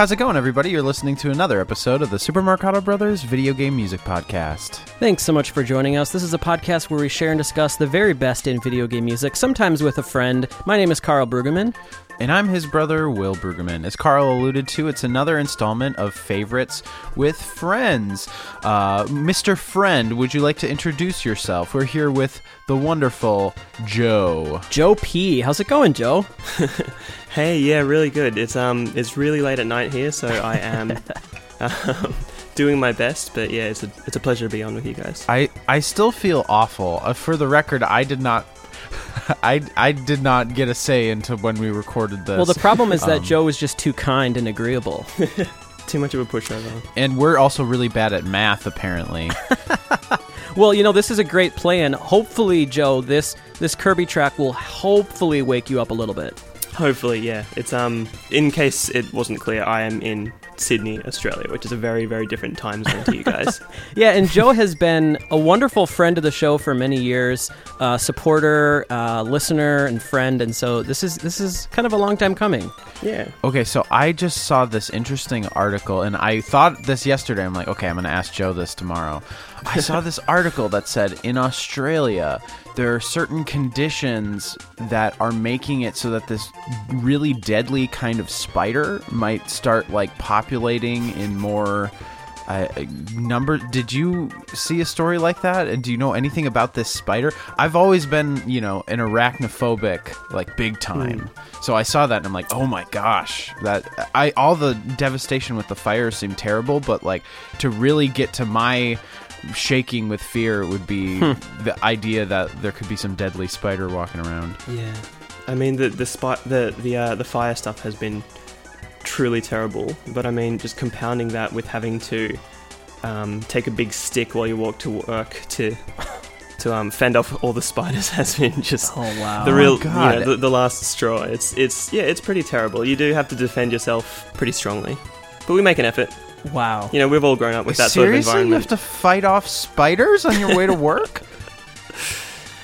How's it going, everybody? You're listening to another episode of the Super Marcato Brothers Video Game Music Podcast. Thanks so much for joining us. This is a podcast where we share and discuss the very best in video game music, sometimes with a friend. My name is Karl Brueggemann. And I'm his brother, Will Brueggemann. As Karl alluded to, it's another installment of Favorites with Friends. Uh, Mr. Friend, would you like to introduce yourself? We're here with the wonderful Joe. Joe P. How's it going, Joe? Hey, yeah, really good. It's um, it's really late at night here, so I am um, doing my best. But yeah, it's a it's a pleasure to be on with you guys. I, I still feel awful. Uh, for the record, I did not. I, I did not get a say into when we recorded this. Well, the problem is that Um, Joe is just too kind and agreeable. Too much of a pushover. and we're also really bad at math, apparently. well, you know, this is a great plan. Hopefully, Joe, this this Kirby track will hopefully wake you up a little bit. Hopefully, yeah. It's um, in case it wasn't clear, I am in Sydney, Australia, which is a very very different time zone to you guys. Yeah, and Joe has been a wonderful friend of the show for many years, uh, supporter, uh, listener, and friend. And so this is this is kind of a long time coming. yeah. Okay, so I just saw this interesting article, and I thought this yesterday. I'm like, okay, I'm going to ask Joe this tomorrow. I saw this article that said in Australia, there are certain conditions that are making it so that this really deadly kind of spider might start like populating in more. Uh, number did you see a story like that? And do you know anything about this spider? I've always been you know an arachnophobic like big time. So i saw that and i'm like oh my gosh that i all the devastation with the fire seemed terrible but like to really get to my shaking with fear would be the idea that there could be some deadly spider walking around Yeah. I mean the the spot the the uh, the fire stuff has been truly terrible, but I mean just compounding that with having to um, take a big stick while you walk to work to to um, fend off all the spiders has been just Oh wow! the real God. you know, the, the last straw. It's it's yeah, it's pretty terrible. You do have to defend yourself pretty strongly. But we make an effort. Wow. You know, we've all grown up with that sort of seriously you have to fight off spiders on your way to work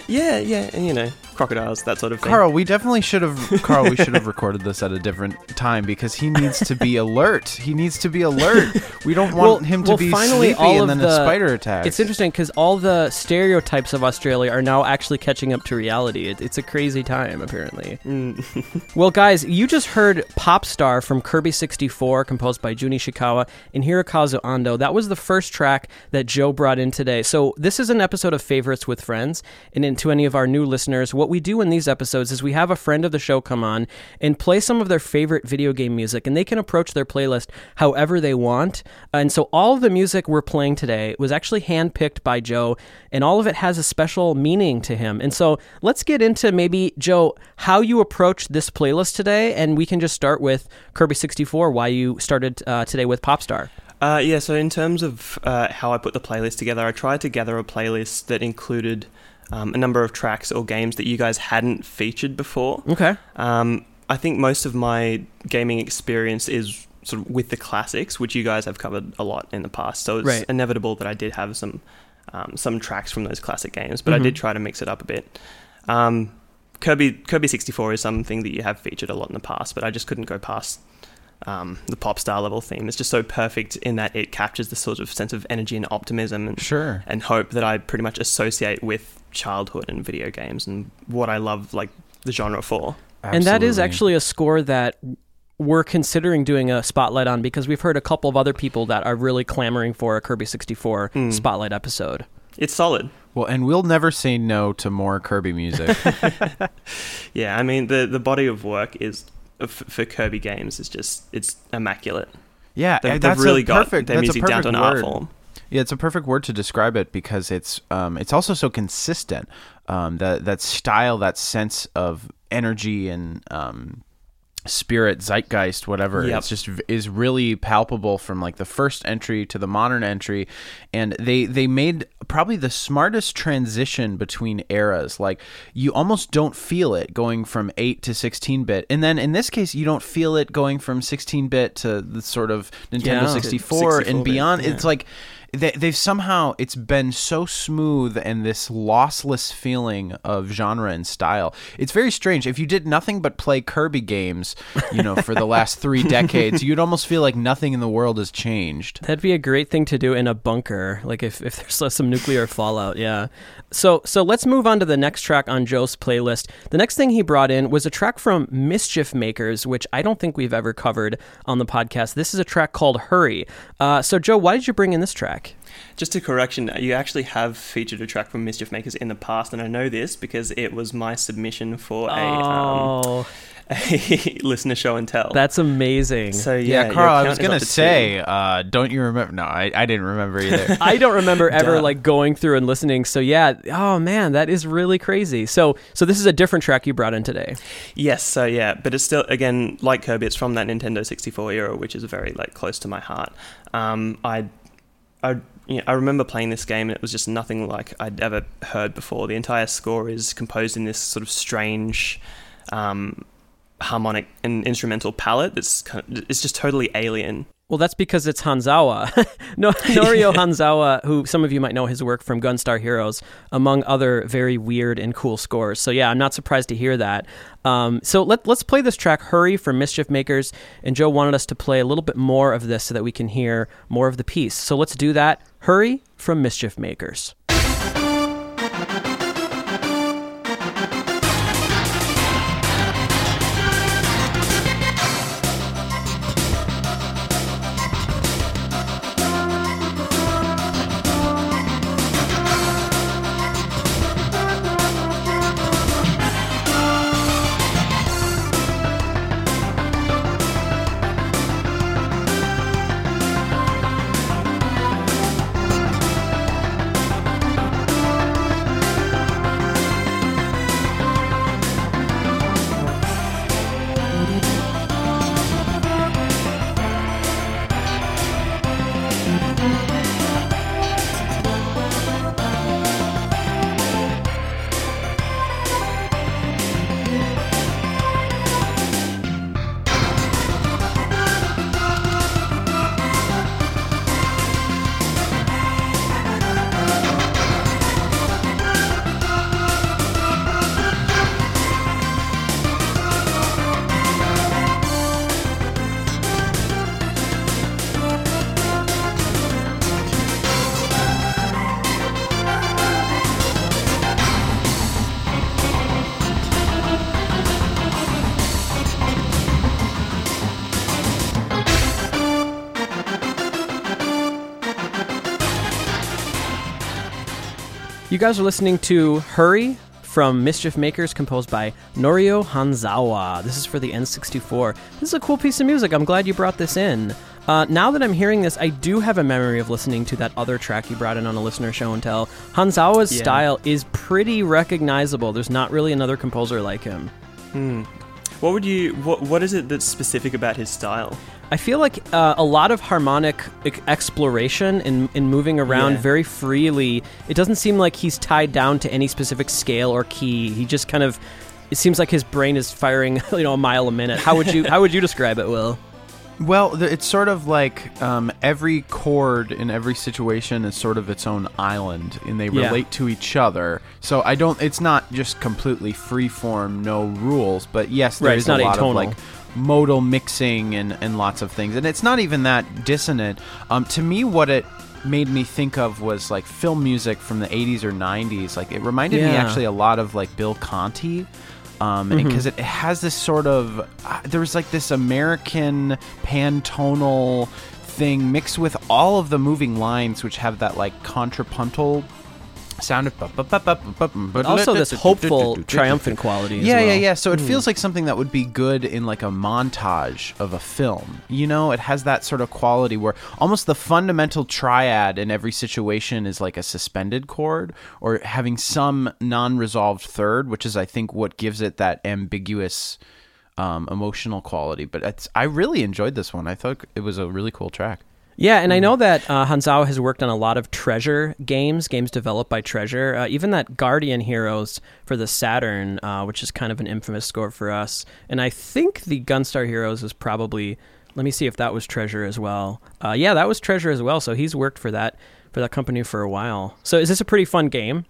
Yeah, yeah, and you know, crocodiles, that sort of thing. Karl, we definitely should have. Karl, we should have recorded this at a different time because he needs to be alert. He needs to be alert. We don't want Well- him to well, be finally, sleepy all and of then the- a spider attack. It's interesting because all the stereotypes of Australia are now actually catching up to reality. It, it's a crazy time, apparently. Mm. well, guys, you just heard Pop Star from Kirby 64, composed by Jun Ishikawa and Hirokazu Ando. That was the first track that Joe brought in today. So, this is an episode of Favorites with Friends. And in, to any of our new listeners, what we do in these episodes is we have a friend of the show come on and play some of their favorite video game music, and they can approach their playlist however they want. And so, all of the music we're playing today was actually handpicked by Joe, and all of it has a special meaning to him. And so, let's get into maybe, Joe, how you approach this playlist today, and we can just start with Kirby 64, why you started uh, today with Popstar. Uh, yeah, so in terms of uh, how I put the playlist together, I tried to gather a playlist that included um, a number of tracks or games that you guys hadn't featured before. Okay. Um, I think most of my gaming experience is sort of with the classics, which you guys have covered a lot in the past. So it's Right. inevitable that I did have some um, some tracks from those classic games, but I Mhm. did try to mix it up a bit. Um, Kirby Kirby 64 is something that you have featured a lot in the past, but I just couldn't go past um, the pop star level theme. It's just so perfect in that it captures the sort of sense of energy and optimism and sure. and hope that I pretty much associate with childhood and video games and what I love like the genre for. And that is actually a score that we're considering doing a spotlight on because we've heard a couple of other people that are really clamoring for a Kirby 64 Hmm. spotlight episode. It's solid. well, and we'll never say no to more Kirby music. Yeah, I mean the the body of work is f- for Kirby games is just it's immaculate. yeah, they've that's really a got perfect. their that's music a down to an art form. Yeah, it's a perfect word to describe it because it's um, it's also so consistent. Um, that that style, that sense of energy and um, spirit, zeitgeist, whatever. Yep. It's just is really palpable from like the first entry to the modern entry, and they they made probably the smartest transition between eras. Like you almost don't feel it going from eight to sixteen bit, and then in this case, you don't feel it going from sixteen bit to the sort of Nintendo Yeah. sixty four and 64-bit, beyond. yeah. It's like they, they've somehow it's been so smooth and this lossless feeling of genre and style. It's very strange. If you did nothing but play Kirby games, you know, for the last three decades, you'd almost feel like nothing in the world has changed. That'd be a great thing to do in a bunker, like if, if there's some nuclear fallout. Yeah. So so let's move on to the next track on Joe's playlist. The next thing he brought in was a track from Mischief Makers, which I don't think we've ever covered on the podcast. This is a track called Hurry. Uh, so Joe, why did you bring in this track? Just a correction, you actually have featured a track from Mischief Makers in the past, and I know this because it was my submission for a, um, Oh, a listener show and tell. that's amazing. so Yeah, yeah, Karl, I was gonna up to two. say, uh, don't you remember? No, I, I didn't remember either. I don't remember ever Duh. like going through and listening. So yeah, oh man, that is really crazy. So so this is a different track you brought in today. Yes, so yeah, but it's still again like Kirby. It's from that Nintendo 64 era, which is very like close to my heart. Um, I, I, you know, I remember playing this game, and it was just nothing like I'd ever heard before. The entire score is composed in this sort of strange, um, harmonic and instrumental palette. That's kind of, it's just totally alien. Well, that's because it's Hanzawa. no, Norio Hanzawa, who some of you might know his work from Gunstar Heroes, among other very weird and cool scores. So yeah, I'm not surprised to hear that. Um, so let, let's play this track, Hurry, from Mischief Makers. And Joe wanted us to play a little bit more of this so that we can hear more of the piece. So let's do that. Hurry from Mischief Makers. You guys are listening to Hurry from Mischief Makers, composed by Norio Hanzawa. This is for the N64. This is a cool piece of music. I'm glad you brought this in. Uh, now that I'm hearing this, I do have a memory of listening to that other track you brought in on a listener show and tell. Hanzawa's Yeah. style is pretty recognizable. There's not really another composer like him. Hmm. What would you? What What is it that's specific about his style? I feel like uh, a lot of harmonic exploration in, in moving around Yeah. very freely. It doesn't seem like he's tied down to any specific scale or key. He just kind of. It seems like his brain is firing, you know, a mile a minute. How would you How would you describe it, Will? Well, it's sort of like um, every chord in every situation is sort of its own island, and they Yeah. relate to each other. So I don't. It's not just completely free form, no rules. But yes, there Right, is a lot atonal. of like modal mixing and and lots of things, and it's not even that dissonant. Um, to me, what it made me think of was like film music from the 80s or 90s like it reminded me actually a lot of like bill conti um, Mm-hmm. because it has this sort of uh, there was like this American pantonal thing mixed with all of the moving lines, which have that like contrapuntal sound of. But also this hopeful, triumphant quality. Yeah, yeah, well. yeah. So it feels like something that would be good in like a montage of a film. You know, it has that sort of quality where almost the fundamental triad in every situation is like a suspended chord or having some non-resolved third, which is I think what gives it that ambiguous um, emotional quality. But it's I really enjoyed this one. I thought it was a really cool track. Yeah, and I Mm. know that uh, Hanzawa has worked on a lot of Treasure games, games developed by Treasure. Uh, even that Guardian Heroes for the Saturn, uh, which is kind of an infamous score for us. And I think the Gunstar Heroes is probably let me see if that was Treasure as well. Uh, yeah, that was Treasure as well. So he's worked for that for that company for a while. So is this a pretty fun game?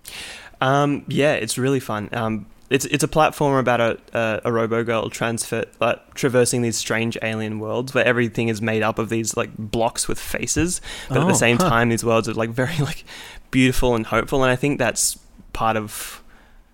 Um, yeah, it's really fun. Um, it's it's a platform about a a, a robo girl transfer uh, traversing these strange alien worlds where everything is made up of these like blocks with faces, but at Oh, the same huh. time these worlds are like very like beautiful and hopeful. And I think that's part of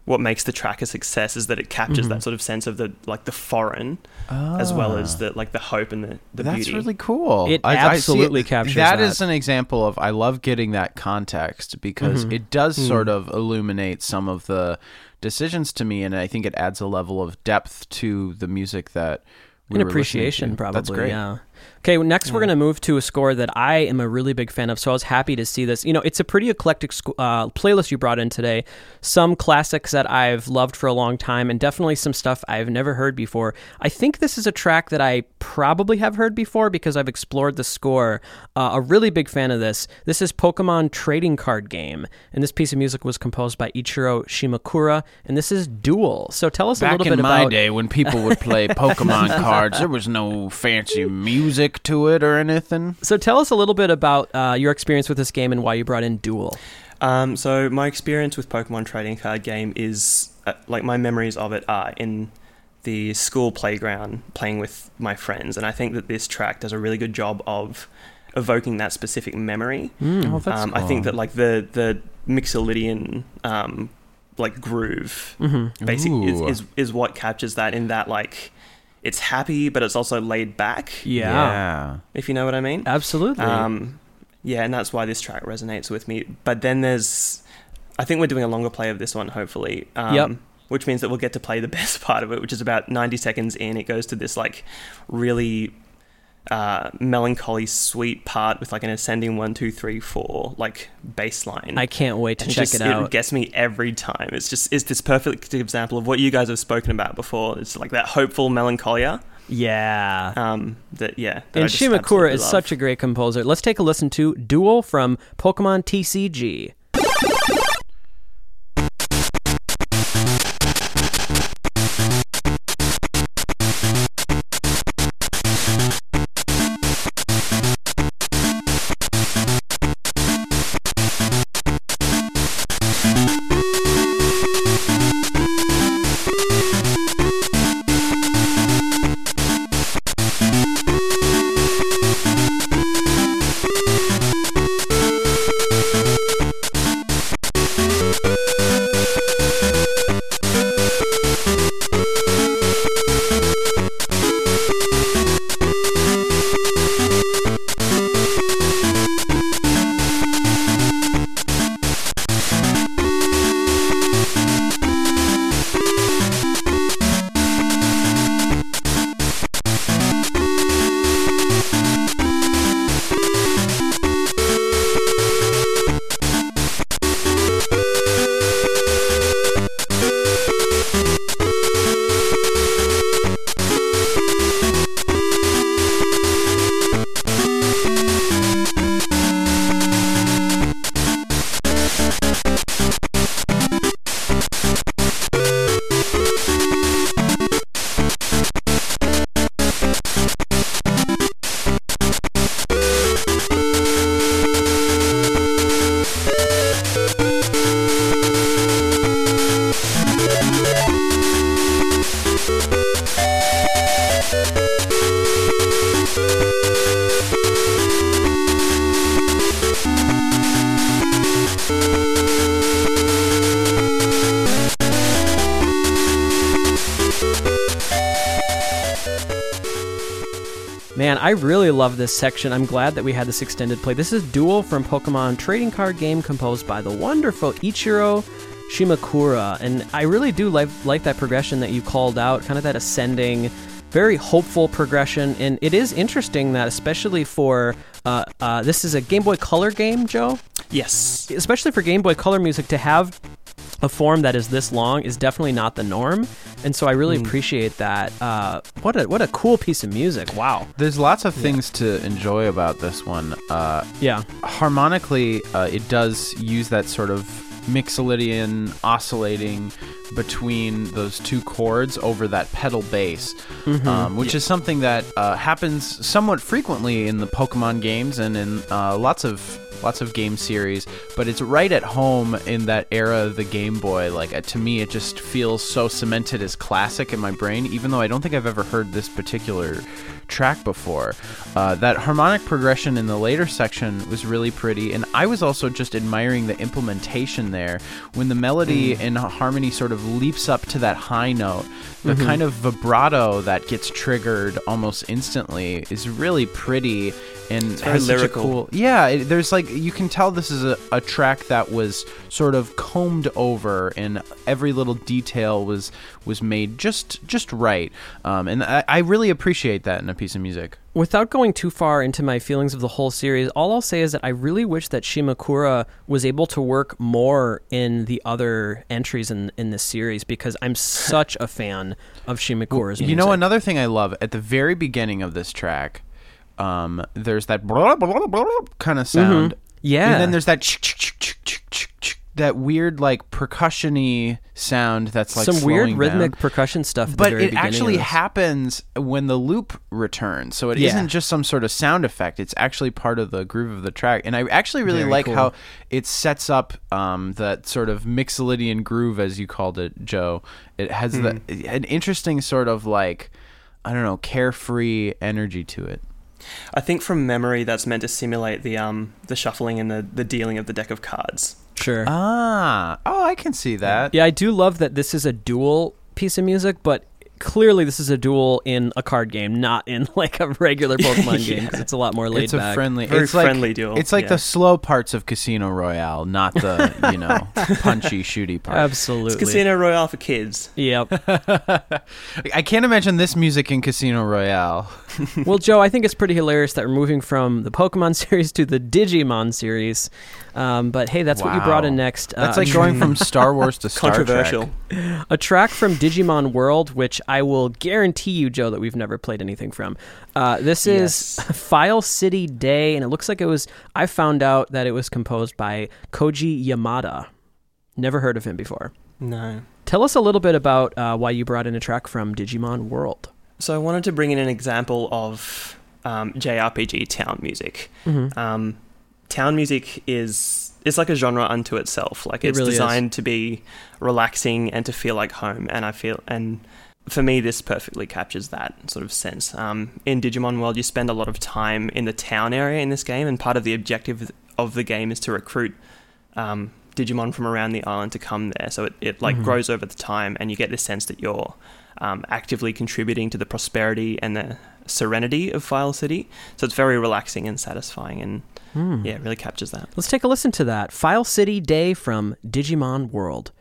what makes the track a success is that it captures Mhm. that sort of sense of the like the foreign as well as Ah. the like the hope and the the That's beauty. really cool. It I- I see absolutely captures That that. is an example of I love getting that context because Mhm. it does Mm. sort of illuminate some of the decisions to me, and I think it adds a level of depth to the music that we An were appreciation, probably. That's great. Yeah. Okay, well, next we're going to move to a score that I am a really big fan of, so I was happy to see this. You know, it's a pretty eclectic sc- uh, playlist you brought in today. Some classics that I've loved for a long time, and definitely some stuff I've never heard before. I think this is a track that I probably have heard before because I've explored the score. Uh, a really big fan of this. This is Pokemon Trading Card Game, and this piece of music was composed by Ichiro Shimakura, and this is Duel. So tell us a little bit about. Back in my day, when people would play Pokemon cards, there was no fancy music to it or anything. So tell us a little bit about uh, your experience with this game and why you brought in Duel. Um, so my experience with Pokemon trading card game is uh, like my memories of it are in the school playground playing with my friends, and I think that this track does a really good job of evoking that specific memory. Oh, that's um, I think that like the the Mixolydian um, like groove Mm-hmm. basically is, is is what captures that in that like it's happy but it's also laid back Yeah, yeah. if you know what I mean. absolutely. Um, yeah, and that's why this track resonates with me. But then there's, I think we're doing a longer play of this one, hopefully. Um, Yep. Which means that we'll get to play the best part of it, which is about 90 seconds in. It goes to this like really uh, melancholy, sweet part with like an ascending one, two, three, four like bass line. I can't wait to And check just- it out. It gets me every time. It's just it's this perfect example of what you guys have spoken about before. It's like that hopeful melancholia. yeah. Um, that yeah. That and Shimakura is love. such a great composer. Let's take a listen to Duel from Pokemon TCG. Love this section. I'm glad that we had this extended play. This is Duel from Pokemon trading card game composed by the wonderful Ichiro Shimakura. And I really do like, like that progression that you called out, kind of that ascending, very hopeful progression. And it is interesting that, especially for uh, uh, this is a Game Boy Color game, Joe? Yes. especially for Game Boy Color music, to have a form that is this long is definitely not the norm, and so I really Mm. appreciate that. Uh, what a what a cool piece of music! Wow. There's lots of things to enjoy about this one. Uh, Yeah. harmonically, uh, it does use that sort of mixolydian oscillating between those two chords over that pedal bass, um, which is something that uh, happens somewhat frequently in the Pokemon games and in uh, lots of lots of game series, but it's right at home in that era of the Game Boy. Like uh, to me, it just feels so cemented as classic in my brain, even though I don't think I've ever heard this particular track before. Uh, that harmonic progression in the later section was really pretty, and I was also just admiring the implementation there when the melody and harmony sort of leaps up to that high note. The kind of vibrato that gets triggered almost instantly is really pretty and very has lyrical. cool yeah it, there's like you can tell this is a, a track that was sort of combed over and every little detail was was made just just right um, and I, I really appreciate that in a piece of music Without going too far into my feelings of the whole series, all I'll say is that I really wish that Shimakura was able to work more in the other entries in in this series because I'm such a fan of Shimakura's music. you know another thing i love at the very beginning of this track um, there's that kind of sound Mm-hmm. Yeah. and then there's that that weird like percussion-y sound that's like some weird rhythmic down. percussion stuff. At the but it actually happens when the loop returns so it Yeah. not just some sort of sound effect it's actually part of the groove of the track and i actually really Very like cool. how it sets up um, that sort of mixolydian groove as you called it joe it has the, Hmm. an interesting sort of like i don't know carefree energy to it I think from memory, that's meant to simulate the um the shuffling and the, the dealing of the deck of cards. Sure. ah oh i can see that Yeah, I do love that this is a dual piece of music, but clearly this is a duel in a card game, not in like a regular Pokemon game because it's a lot more laid it's a friendly Very it's like, friendly duel, it's like yeah. the slow parts of casino royale not the you know punchy shooty parts Absolutely. It's Casino Royale for kids. Yep. I can't imagine this music in Casino Royale. well, Joe, I think it's pretty hilarious that we're moving from the Pokemon series to the Digimon series. Um, but hey, that's what you brought in next. That's Uh, like going from Star Wars to Star Controversial. Trek. a track from Digimon World, which I will guarantee you, Joe, that we've never played anything from. Uh, this is Yes. File City Day, and it looks like it was. I found out that it was composed by Koji Yamada. Never heard of him before. No. Tell us a little bit about uh, why you brought in a track from Digimon World. So I wanted to bring in an example of um, JRPG town music. Mm-hmm. Um, town music is it's like a genre unto itself. Like It it's really is. designed to be relaxing and to feel like home. And I feel and for me, this perfectly captures that sort of sense. Um, in Digimon World, you spend a lot of time in the town area in this game, and part of the objective of the game is to recruit um, Digimon from around the island to come there. So it, it like Mhm. grows over the time, and you get this sense that you're um, actively contributing to the prosperity and the serenity of File City. So it's very relaxing and satisfying, and Hmm. yeah, it really captures that. Let's take a listen to that. File City Day from Digimon World.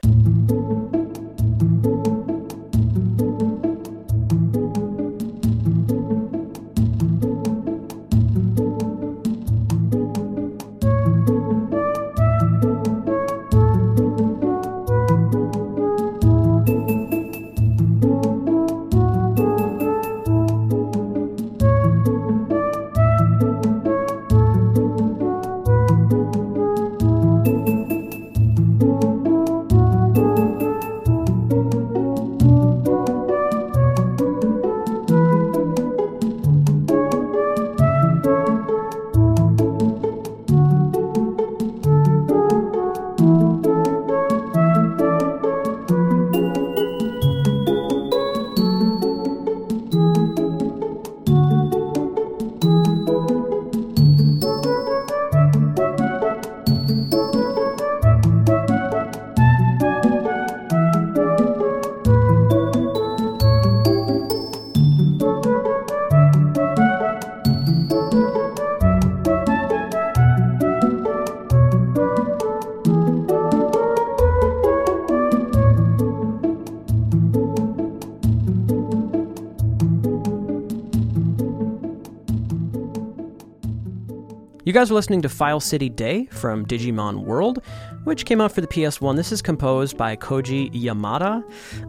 You guys are listening to File City Day from Digimon World, which came out for the PS1. This is composed by Koji Yamada.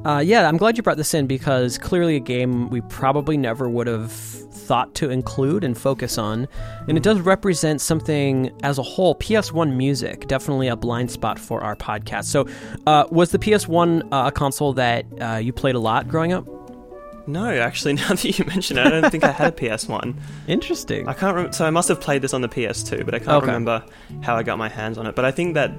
Uh, yeah, I'm glad you brought this in because clearly a game we probably never would have thought to include and focus on. And it does represent something as a whole. PS1 music, definitely a blind spot for our podcast. So, uh, was the PS1 uh, a console that uh, you played a lot growing up? No, actually, now that you mention it, I don't think I had a PS1. Interesting. I can't. Rem- so I must have played this on the PS2, but I can't Okay. remember how I got my hands on it. But I think that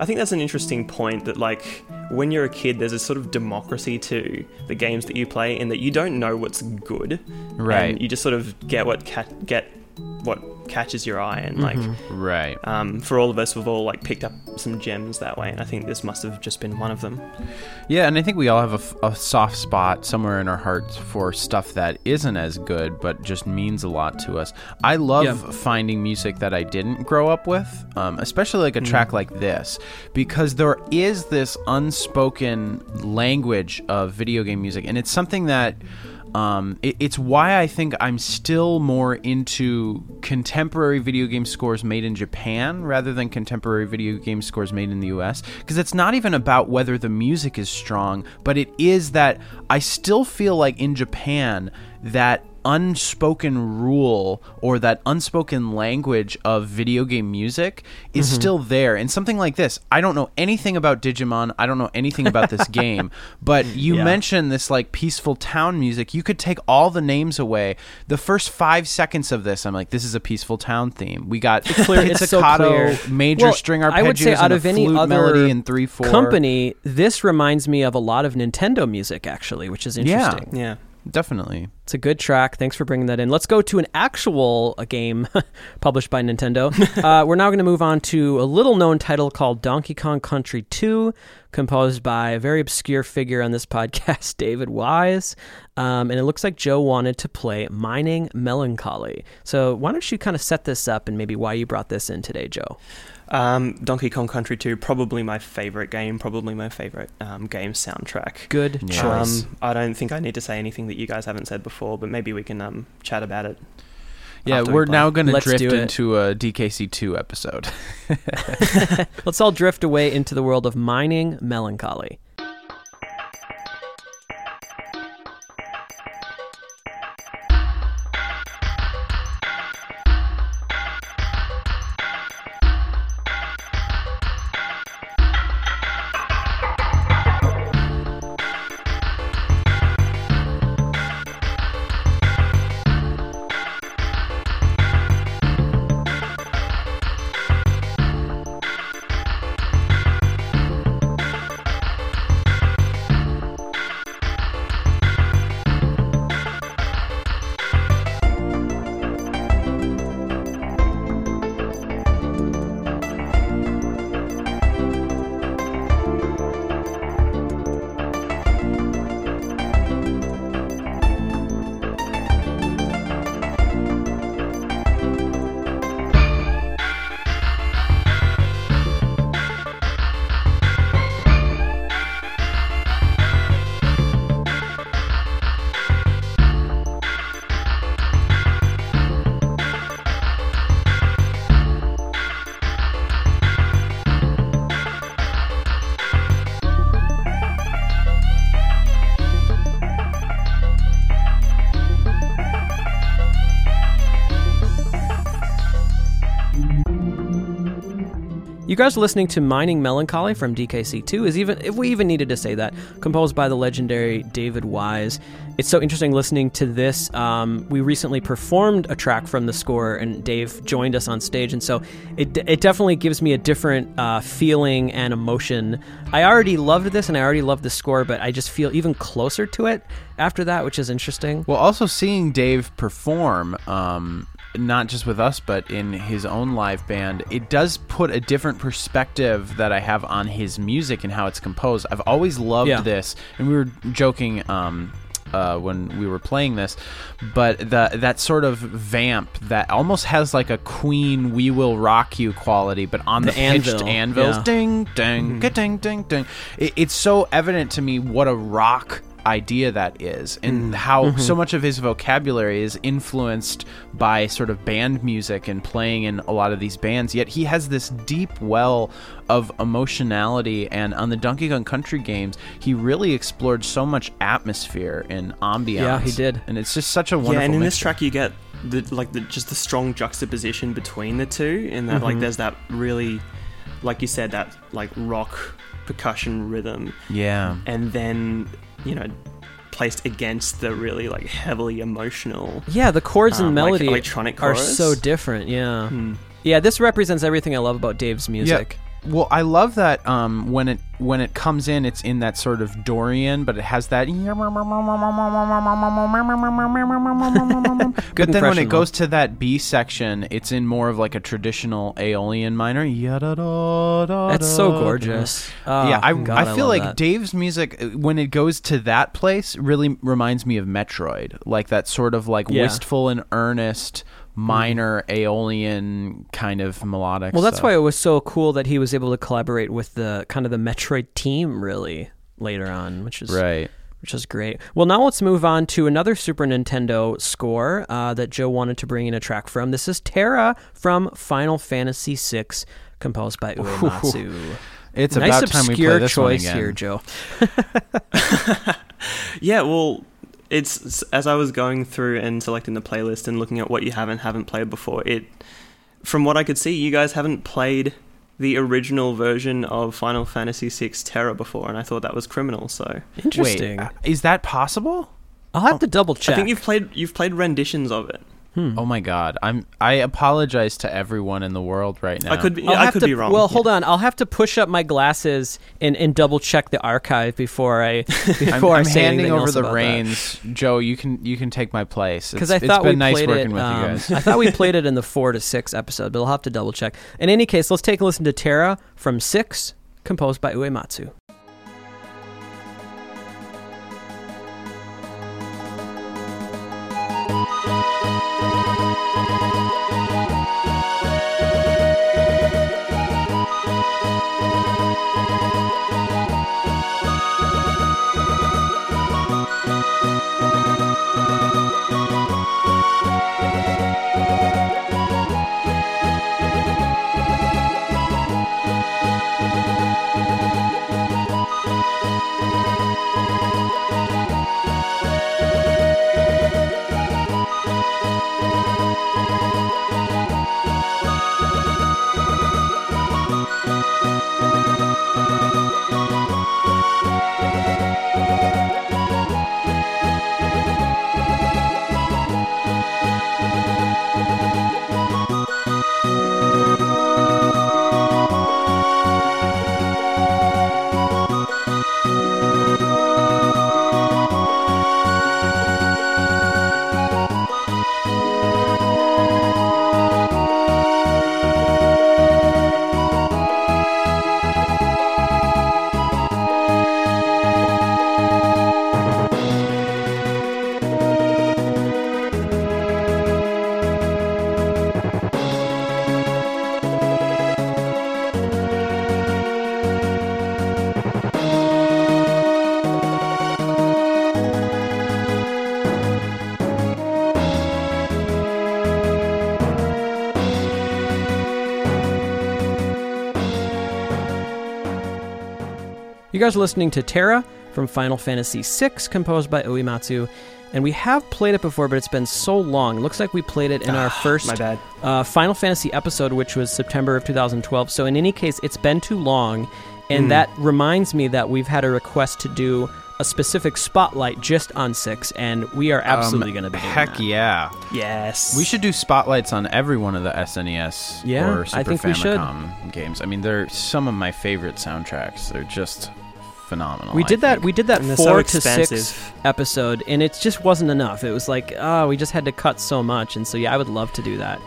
I think that's an interesting point. That like when you're a kid, there's a sort of democracy to the games that you play, in that you don't know what's good, Right. And you just sort of get what ca- get what catches your eye, and like Right. um, for all of us, we've all like picked up some gems that way, and I think this must have just been one of them. Yeah, and I think we all have a, f- a soft spot somewhere in our hearts for stuff that isn't as good, but just means a lot to us. I love Yeah. finding music that I didn't grow up with, um, especially like a track like this, because there is this unspoken language of video game music, and it's something that. Um, it, it's why I think I'm still more into contemporary video game scores made in Japan rather than contemporary video game scores made in the US. Because it's not even about whether the music is strong, but it is that I still feel like in Japan that unspoken rule or that unspoken language of video game music is mm-hmm. still there. And something like this, I don't know anything about Digimon, I don't know anything about this game, but you Yeah. mentioned this like peaceful town music. You could take all the names away. The first five seconds of this, I'm like, this is a peaceful town theme. We got clear- it's so pizzicato, clear. major Well, string I would say arpeggios, out and of any flute other melody in three four company, this reminds me of a lot of Nintendo music, actually, which is interesting. Yeah. interesting. Yeah. Definitely. It's a good track. Thanks for bringing that in. Let's go to an actual uh, game published by Nintendo. uh, we're now going to move on to a little known title called Donkey Kong Country 2, composed by a very obscure figure on this podcast, David Wise. Um, and it looks like Joe wanted to play Mining Melancholy. So why don't you kind of set this up and maybe why you brought this in today, Joe? Um, Donkey Kong Country 2, probably my favorite game, probably my favorite um, game soundtrack. Good Yeah. choice. Um, I don't think I need to say anything that you guys haven't said before, but maybe we can um, chat about it. Yeah, we we're play. now going to drift into a DKC2 episode. Let's all drift away into the world of Mining Melancholy. You guys are listening to Mining Melancholy from DKC2 is even if we even needed to say that composed by the legendary David Wise. It's so interesting listening to this. Um, we recently performed a track from the score, and Dave joined us on stage, and so it it definitely gives me a different uh, feeling and emotion. I already loved this, and I already loved the score, but I just feel even closer to it after that, which is interesting. Well, also seeing Dave perform, um, not just with us, but in his own live band, it does put a different perspective that I have on his music and how it's composed. I've always loved Yeah. this, and we were joking. Um, uh, when we were playing this, but the that sort of vamp that almost has like a Queen "We Will Rock You" quality, but on the, The pitched anvil, anvils, yeah. ding, ding, ka-ding, ding, ding. It, it's so evident to me what a rock idea that is, and mm-hmm. how so mm-hmm. much of his vocabulary is influenced by sort of band music and playing in a lot of these bands. Yet he has this deep well of emotionality, and on the Donkey Kong Country games, he really explored so much atmosphere and ambiance. Yeah, he did. and it's just such a wonderful. yeah, and in this track you get the like the just the strong juxtaposition between the two, and that like mm-hmm. there's that really, like you said, that like rock percussion rhythm, yeah, and then you know placed against the really like heavily emotional Yeah, the chords and um, like, melody electronic are so different. Yeah. Hmm. Yeah, this represents everything I love about Dave's music. Well, I love that um, when it when it comes in, it's in that sort of Dorian, but it has that. but then when it goes to that B section, it's in more of like a traditional Aeolian minor. That's so gorgeous. Oh, yeah, I, God, I feel love like that. Dave's music uh, when it goes to that place really reminds me of Metroid, like that sort of like Yeah. wistful and earnest minor Aeolian kind of melodic. Well, that's stuff. why it was so cool that he was able to collaborate with the kind of the Metroid team really later on, which is right. which is great. Well, now let's move on to another Super Nintendo score uh, that Joe wanted to bring in a track from. This is Terra from Final Fantasy VI, composed by Uematsu. It's nice about time we obscure play this one choice again. here, Joe. Yeah, well, it's as I was going through and selecting the playlist and looking at what you have and haven't played before. It, from what I could see, you guys haven't played the original version of Final Fantasy VI Terra before, and I thought that was criminal. So Interesting. Wait, uh, is that possible? I'll have to double check. I think you've played you've played renditions of it. Oh my god. I'm I apologize to everyone in the world right now. I could be I'll I have could to, be wrong. Well, hold on. I'll have to push up my glasses and, and double check the archive before I before I'm, I I'm say handing over the about that. reins. Joe, you can you can take my place. because It's- I thought it's been we nice played working it. with um, you guys. I thought we played it in the four to six episode, but I'll have to double check. In any case, let's take a listen to Terra from Six, composed by Uematsu. You guys are listening to Terra from Final Fantasy VI, composed by Uematsu. And we have played it before, but it's been so long. It looks like we played it in our first My bad. uh, Final Fantasy episode, which was September of 2012. So, in any case, it's been too long. And Hmm. that reminds me that we've had a request to do a specific spotlight just on 6, and we are absolutely Um, going to be doing Heck that. yeah. Yes. We should do spotlights on every one of the SNES Yeah, or I Super think we should. Famicom games. I mean, they're some of my favorite soundtracks. They're just phenomenal. We I did that. think. We did that And four so to six episode, and it just wasn't enough. It was like, oh, we just had to cut so much, and so yeah, I would love to do that.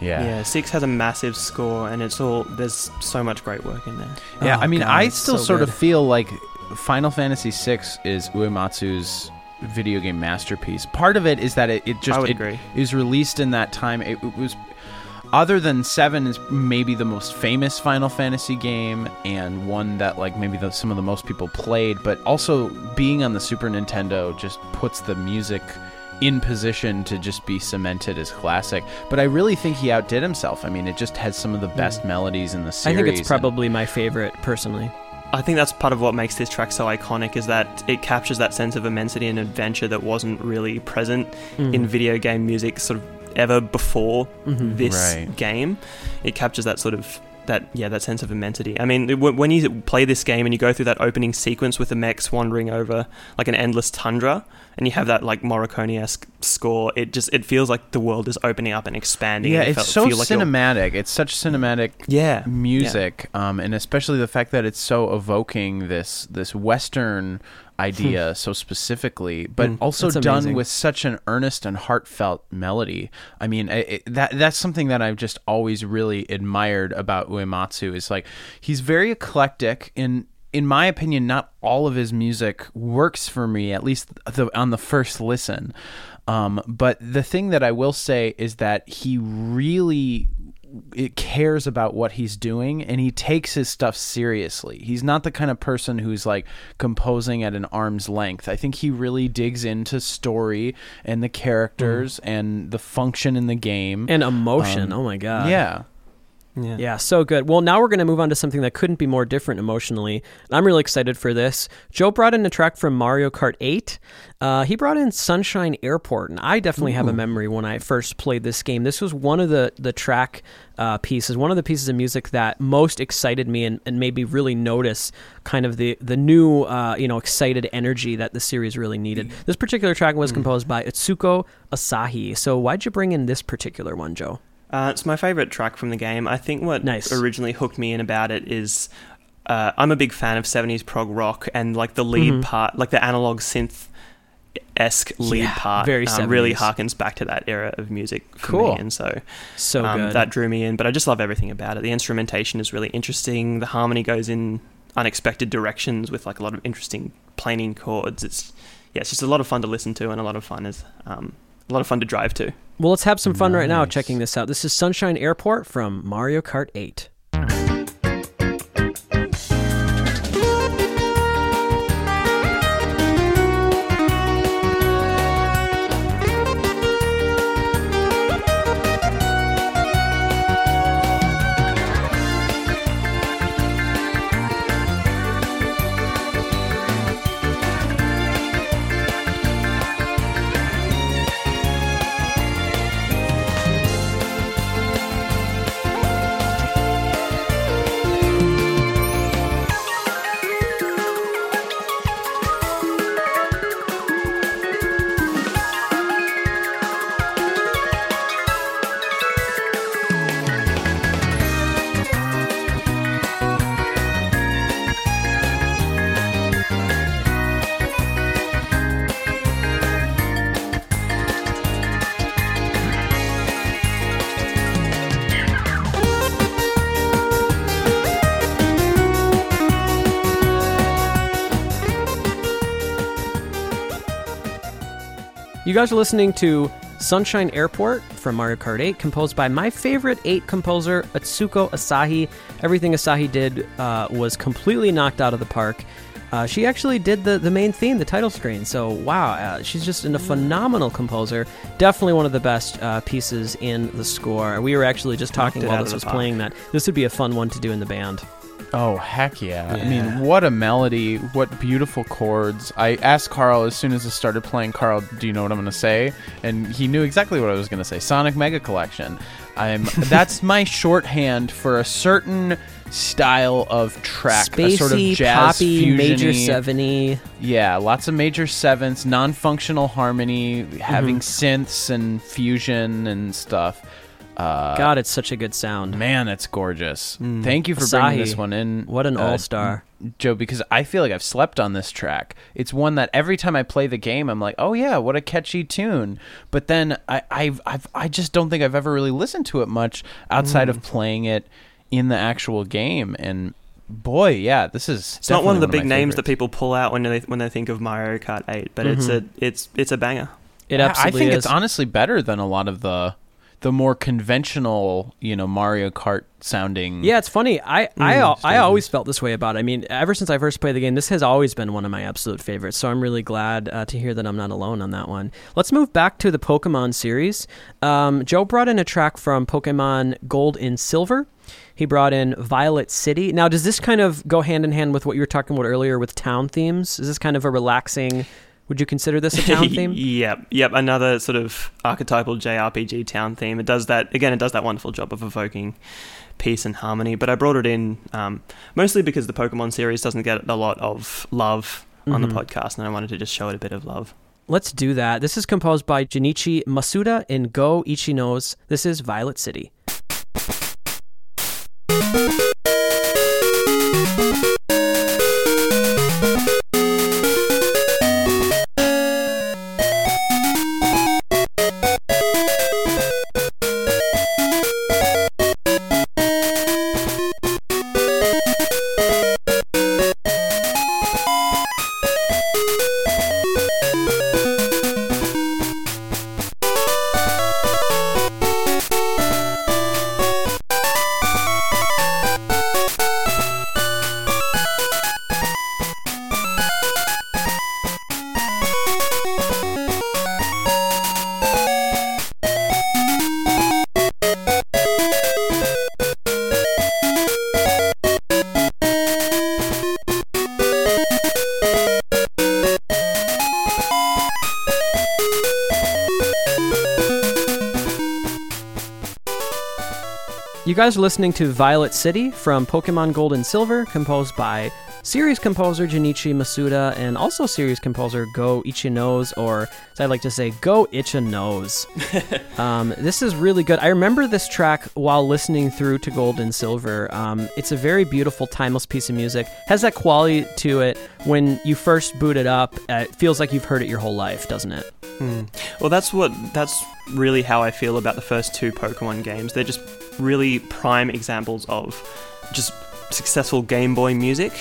yeah. Yeah, six has a massive score, and it's all there's so much great work in there. Yeah, Oh, I mean, God, I still so sort of feel like Final Fantasy VI is Uematsu's video game masterpiece. Part of it is that it, it just I would it agree. is released in that time. It, it was other than seven is maybe the most famous Final Fantasy game and one that like maybe the, some of the most people played, but also being on the Super Nintendo just puts the music in position to just be cemented as classic. But I really think he outdid himself. I mean, it just has some of the best melodies in the series. I think it's and- probably my favorite personally. I think that's part of what makes this track so iconic is that it captures that sense of immensity and adventure that wasn't really present Mm. in video game music sort of ever before Mhm. this Right. game. It captures that sort of that yeah that sense of immensity. I mean, when you play this game and you go through that opening sequence with the mechs wandering over like an endless tundra, and you have that like Morricone-esque score, it just it feels like the world is opening up and expanding. Yeah, It it's felt- so feel like you're- cinematic. It's such cinematic yeah, music, um, and especially the fact that it's so evoking this this Western idea so specifically, but Mm, also done amazing. with such an earnest and heartfelt melody. I mean, it, that that's something that I've just always really admired about Uematsu. Is like he's very eclectic in. In my opinion, not all of his music works for me, at least the, on the first listen. Um, but the thing that I will say is that he really it cares about what he's doing and he takes his stuff seriously. He's not the kind of person who's like composing at an arm's length. I think he really digs into story and the characters and the function in the game. And emotion. Um, oh my god. yeah. Yeah, Yeah, so good. Well, now we're going to move on to something that couldn't be more different emotionally. And I'm really excited for this. Joe brought in a track from Mario Kart 8. Uh, he brought in Sunshine Airport, and I definitely have a memory when I first played this game. This was one of the the track uh, pieces, one of the pieces of music that most excited me and, and made me really notice kind of the the new uh, you know excited energy that the series really needed. This particular track was composed by Atsuko Asahi. So why'd you bring in this particular one, Joe? Uh, it's my favorite track from the game. I think what Nice. originally hooked me in about it is uh, I'm a big fan of 70s prog rock and like the lead Mhm. part, like the analog synth esque lead Yeah, part, very um, really harkens back to that era of music for Cool. me, and so So um, good. that drew me in. But I just love everything about it. The instrumentation is really interesting. The harmony goes in unexpected directions with like a lot of interesting planing chords. It's yeah, it's just a lot of fun to listen to and a lot of fun is um, a lot of fun to drive to. Well, let's have some fun right now checking this out. This is Sunshine Airport from Mario Kart 8. Guys are listening to Sunshine Airport from Mario Kart 8, composed by my favorite 8 composer, Atsuko Asahi. Everything Asahi did uh, was completely knocked out of the park. Uh, she actually did the, the main theme, the title screen. So, wow, uh, she's just a phenomenal composer. Definitely one of the best uh, pieces in the score. We were actually just talking while this was playing that this would be a fun one to do in the band. Oh heck yeah. I mean, what a melody! What beautiful chords! I asked Karl as soon as it started playing. Karl, do you know what I'm going to say? And he knew exactly what I was going to say. Sonic Mega Collection. I'm. that's my shorthand for a certain style of track, a sort of jazz poppy, major fusiony- 70. Yeah, lots of major sevenths, non-functional harmony, having Mm-hmm. synths and fusion and stuff. Uh, God, it's such a good sound. man, it's gorgeous. Mm. Thank you for Asahi, bringing this one in. What an uh, all star. Joe, because I feel like I've slept on this track. It's one that every time I play the game, I'm like, oh yeah, what a catchy tune. But then I, I've, I've, I just don't think I've ever really listened to it much outside Mm. of playing it in the actual game. And boy, yeah, this is. It's not one of the definitely big my names that people pull out when they when they think of Mario Kart 8, but it's Mhm. a it's it's a banger. It absolutely I- I think is. it's honestly better than a lot of the the more conventional, you know, Mario Kart sounding. Yeah, it's funny. I I, Mm, I always felt this way about it. I mean, ever since I first played the game, this has always been one of my absolute favorites. So I'm really glad uh, to hear that I'm not alone on that one. Let's move back to the Pokemon series. Um, Joe brought in a track from Pokemon Gold and Silver. He brought in Violet City. Now, does this kind of go hand in hand with what you were talking about earlier with town themes? Is this kind of a relaxing? Would you consider this a town theme? yep, yep. Another sort of archetypal JRPG town theme. It does that again. It does that wonderful job of evoking peace and harmony. But I brought it in um, mostly because the Pokemon series doesn't get a lot of love on the Mhm. podcast, and I wanted to just show it a bit of love. Let's do that. This is composed by Junichi Masuda in Go Ichinose. This is Violet City. You guys are listening to Violet City from Pokemon Gold and Silver, composed by series composer Junichi Masuda and also series composer Go Ichinose, or as I like to say, Go Ichinos. um, this is really good. I remember this track while listening through to Gold and Silver. Um, it's a very beautiful, timeless piece of music. Has that quality to it when you first boot it up. Uh, it feels like you've heard it your whole life, doesn't it? Hmm. Well, that's what that's really how I feel about the first two Pokemon games. They're just really prime examples of just successful Game Boy music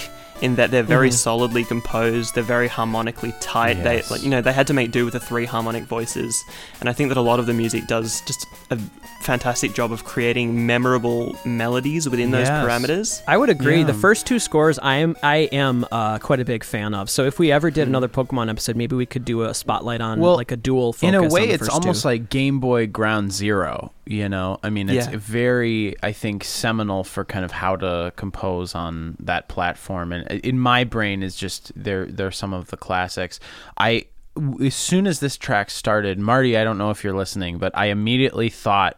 in that they're very Mhm. solidly composed, they're very harmonically tight. Yes. They like you know, they had to make do with the three harmonic voices. And I think that a lot of the music does just a fantastic job of creating memorable melodies within those parameters. I would agree. Yeah. The first two scores, I am I am uh, quite a big fan of. So if we ever did another Pokemon episode, maybe we could do a spotlight on Well, like a dual focus. in a on way the it's almost two. like game boy ground zero you know? I mean it's Yeah. very i think seminal for kind of how to compose on that platform. And uh, in my brain is just there there are some of the classics. I as soon as this track started marty i don't know if you're listening but i immediately thought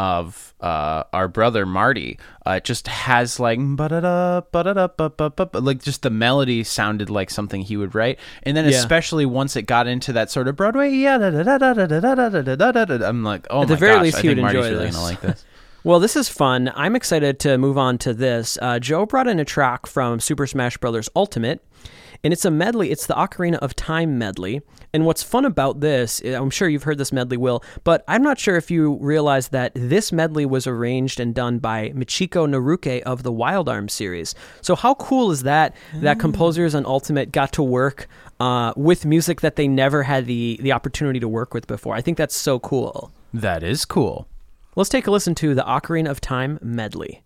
of uh, our brother Marty uh, just has like ba-da-da, ba-da-da, ba-ba-ba, like just the melody sounded like something he would write, and then yeah. especially once it got into that sort of Broadway, yeah, I'm like, oh at the very gosh, least, I he would enjoy really this. like this. well, this is fun. I'm excited to move on to this. Uh, Joe brought in a track from Super Smash Brothers Ultimate and it's a medley. It's the Ocarina of Time medley. And what's fun about this, eh, I'm sure you've heard this medley, Will, but I'm not sure if you realize that this medley was arranged and done by Michiko Naruke of the Wild Arms series. So how cool is that? That composers on Ultimate got to work uh, with music that they never had the the opportunity to work with before. I think that's so cool. That is cool. Let's take a listen to the Ocarina of Time medley.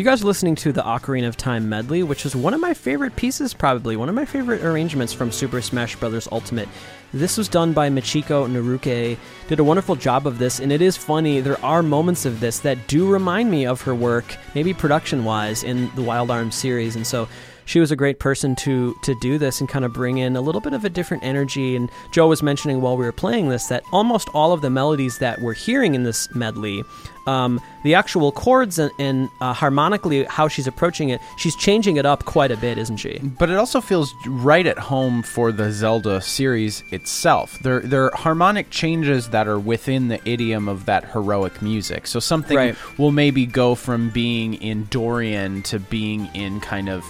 You guys are listening to the Ocarina of Time medley, which is one of my favorite pieces, probably one of my favorite arrangements from Super Smash Bros. Ultimate. This was done by Michiko Naruke. Did a wonderful job of this, and it is funny. There are moments of this that do remind me of her work, maybe production-wise, in the Wild Arms series, and so she was a great person to to do this and kind of bring in a little bit of a different energy. And Joe was mentioning while we were playing this that almost all of the melodies that we're hearing in this medley um, the actual chords and, and uh, harmonically how she's approaching it, she's changing it up quite a bit, isn't she? But it also feels right at home for the Zelda series itself. There, there are harmonic changes that are within the idiom of that heroic music. So something Right. will maybe go from being in Dorian to being in kind of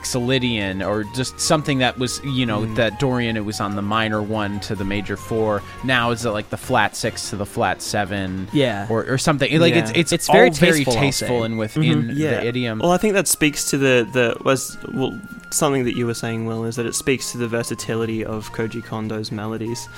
Mixolydian, or just something that was, you know, that Dorian it was on the minor one to the major four. Now is it like the flat six to the flat seven? Yeah. or, or something. Like it's Yeah. it's It's all very very tasteful, I'll tasteful and within yeah. the idiom. Well, I think that speaks to the the was well something that you were saying, Will, is that it speaks to the versatility of Koji Kondo's melodies.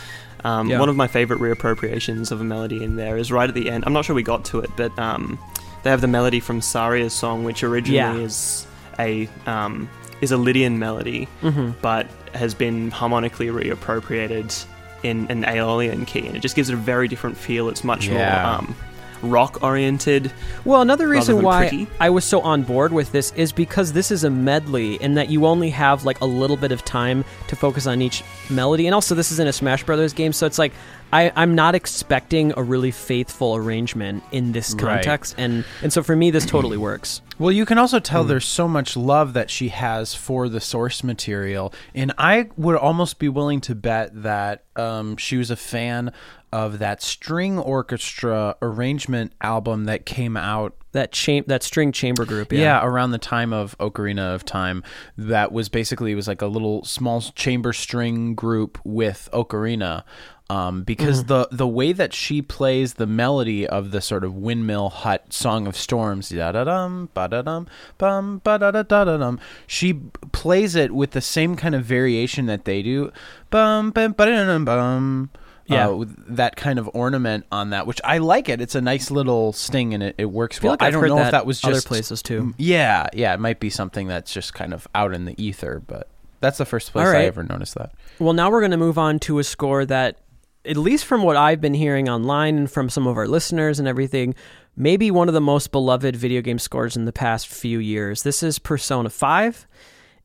Um, Yeah. One of my favorite reappropriations of a melody in there is right at the end. I'm not sure we got to it, but um, they have the melody from Saria's song, which originally Yeah. is a um, is a Lydian melody, Mm-hmm. but has been harmonically reappropriated in an Aeolian key, and it just gives it a very different feel. It's much Yeah. more um, rock oriented. Well, another reason why pretty. I was so on board with this is because this is a medley and that you only have like a little bit of time to focus on each melody. And also, this is in a Smash Brothers game, so it's like I, I'm not expecting a really faithful arrangement in this Right. context. And, and so for me, this totally works. Well, you can also tell Hmm. there's so much love that she has for the source material, and I would almost be willing to bet that um, she was a fan of that string orchestra arrangement album that came out. That cham- that string chamber group, yeah. Yeah. around the time of Ocarina of Time, that was basically it was like a little small chamber string group with Ocarina, um, because Mm-hmm. the the way that she plays the melody of the sort of windmill hut song of storms, da da dum, ba da dum, bum, ba da da da da dum, she plays it with the same kind of variation that they do, bum bum ba da dum bum. Yeah. uh, with that kind of ornament on that, which I like it. It's a nice little sting and it, it works I feel well. like I don't know that if that was just other places too. yeah, yeah, it might be something that's just kind of out in the ether, but that's the first place All I ever noticed that. Well, now we're going to move on to a score that, at least from what I've been hearing online and from some of our listeners and everything, maybe one of the most beloved video game scores in the past few years. This is Persona 5,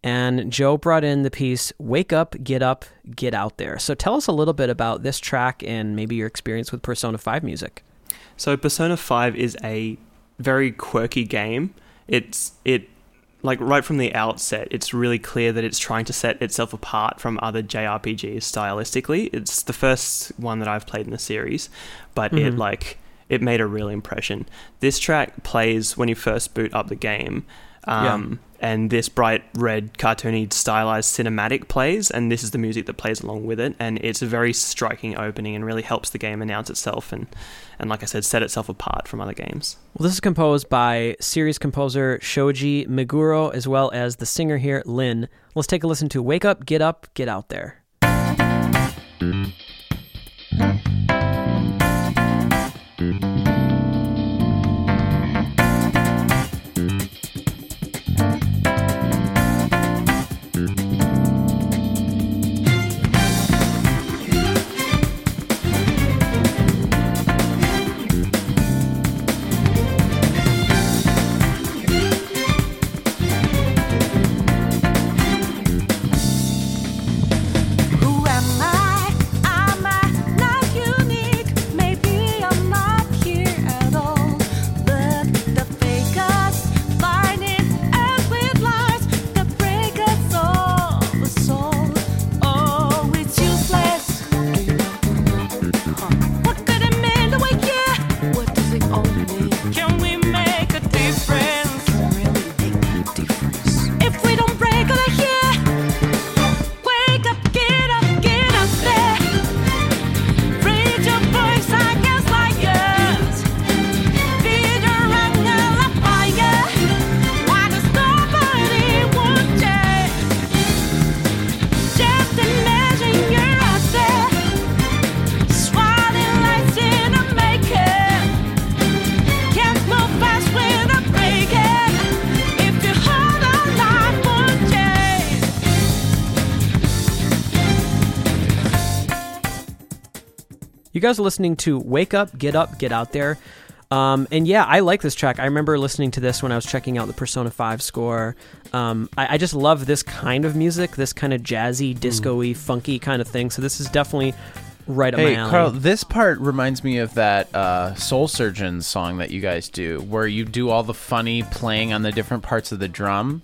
and Joe brought in the piece Wake Up, Get Up, Get Out There. So tell us a little bit about this track and maybe your experience with Persona 5 music. So Persona 5 is a very quirky game. It's it like right from the outset, it's really clear that it's trying to set itself apart from other JRPGs stylistically. It's the first one that I've played in the series, but it Mhm. like it made a real impression. This track plays when you first boot up the game. Um, and this bright red cartoony stylized cinematic plays and this is the music that plays along with it and it's a very striking opening and really helps the game announce itself and and like I said, set itself apart from other games. Well, this is composed by series composer Shoji Meguro as well as the singer here, Lyn. Let's take a listen to Wake Up, Get Up, Get Out There. Guys are listening to Wake Up, Get Up, Get Out There. Um, and yeah, I like this track. I remember listening to this when I was checking out the Persona 5 score. Um, I, I just love this kind of music, this kind of jazzy, disco y, funky kind of thing. So this is definitely right up Hey, my alley. Karl, this part reminds me of that uh, Soul Surgeon song that you guys do, where you do all the funny playing on the different parts of the drum.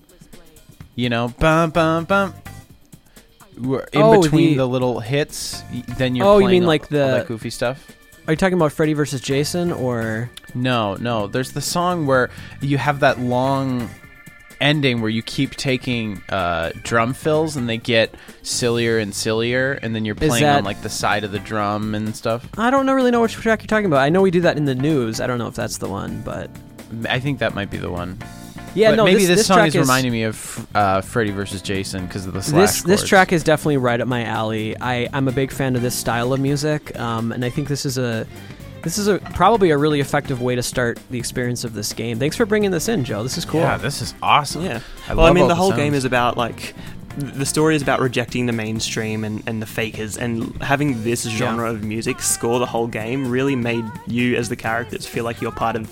You know, bum bum bum. In Oh, between the- the, little hits, then you're Oh, you playing mean all- like the- that goofy stuff. Are you talking about Freddy versus Jason or. No, no. There's the song where you have that long ending where you keep taking uh, drum fills and they get sillier and sillier, and then you're playing that- on like the side of the drum and stuff. I don't know, really know which track you're talking about. I know we do that in the news. I don't know if that's the one, but. I think that might be the one. Yeah, But no, maybe this, this, this song track is, reminding me of uh, Freddy versus Jason because of the slash this this track is definitely right up my alley. I I'm a big fan of this style of music, um, and I think this is a this is a probably a really effective way to start the experience of this game. Thanks for bringing this in, Joe. This is cool. Yeah, this is awesome. Yeah. I well, I mean, all the the whole game is about like the story is about rejecting the mainstream and, and the fakers, and having this genre of music score the whole game really made you as the characters feel like you're part of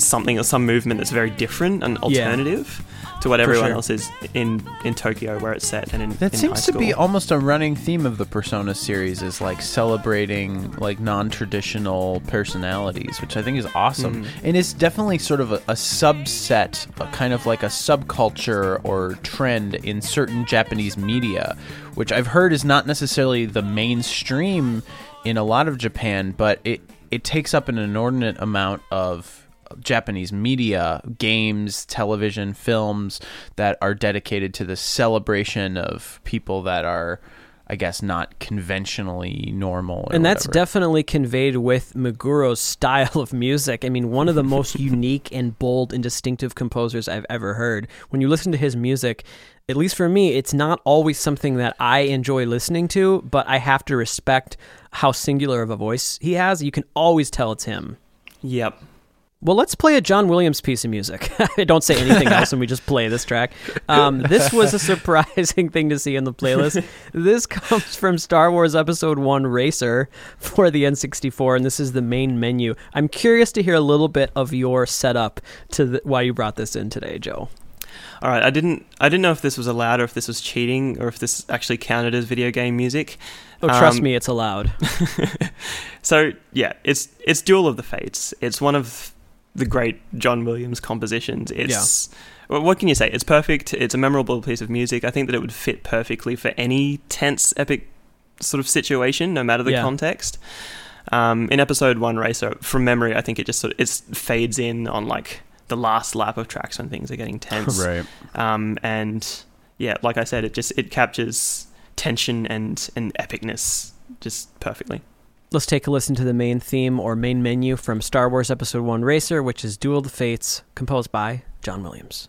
something or some movement that's very different and alternative to what everyone sure. else is in in Tokyo where it's set and in That in seems high to be almost a running theme of the Persona series is like celebrating like non-traditional personalities, which I think is awesome. Mm-hmm. And it's definitely sort of a, a subset, a kind of like a subculture or trend in certain Japanese media, which I've heard is not necessarily the mainstream in a lot of Japan, but it it takes up an inordinate amount of Japanese media, games, television, films that are dedicated to the celebration of people that are, I guess, not conventionally normal. Or and that's whatever. definitely conveyed with Meguro's style of music. I mean, one of the most unique and bold and distinctive composers I've ever heard. When you listen to his music, at least for me, it's not always something that I enjoy listening to, but I have to respect how singular of a voice he has. You can always tell it's him. Yep. Well, let's play a John Williams piece of music. I don't say anything else, and we just play this track. Um, this was a surprising thing to see in the playlist. This comes from Star Wars Episode 1 Racer for the N64, and this is the main menu. I'm curious to hear a little bit of your setup to the, why you brought this in today, Joe. All right, I didn't I didn't know if this was allowed or if this was cheating or if this actually counted as video game music. Oh, trust Um, me, it's allowed. So yeah, it's it's Duel of the Fates. It's one of the great John Williams compositions. It's well, what can you say? It's perfect. It's a memorable piece of music. I think that it would fit perfectly for any tense, epic sort of situation, no matter the Yeah. context. Um, in episode one, Racer, from memory, I think it just sort of it fades in on like the last lap of tracks when things are getting tense. right. Um, and yeah, like I said, it just it captures tension and and epicness just perfectly. Let's take a listen to the main theme or main menu from Star Wars Episode 1 Racer, which is Duel of the Fates, composed by John Williams.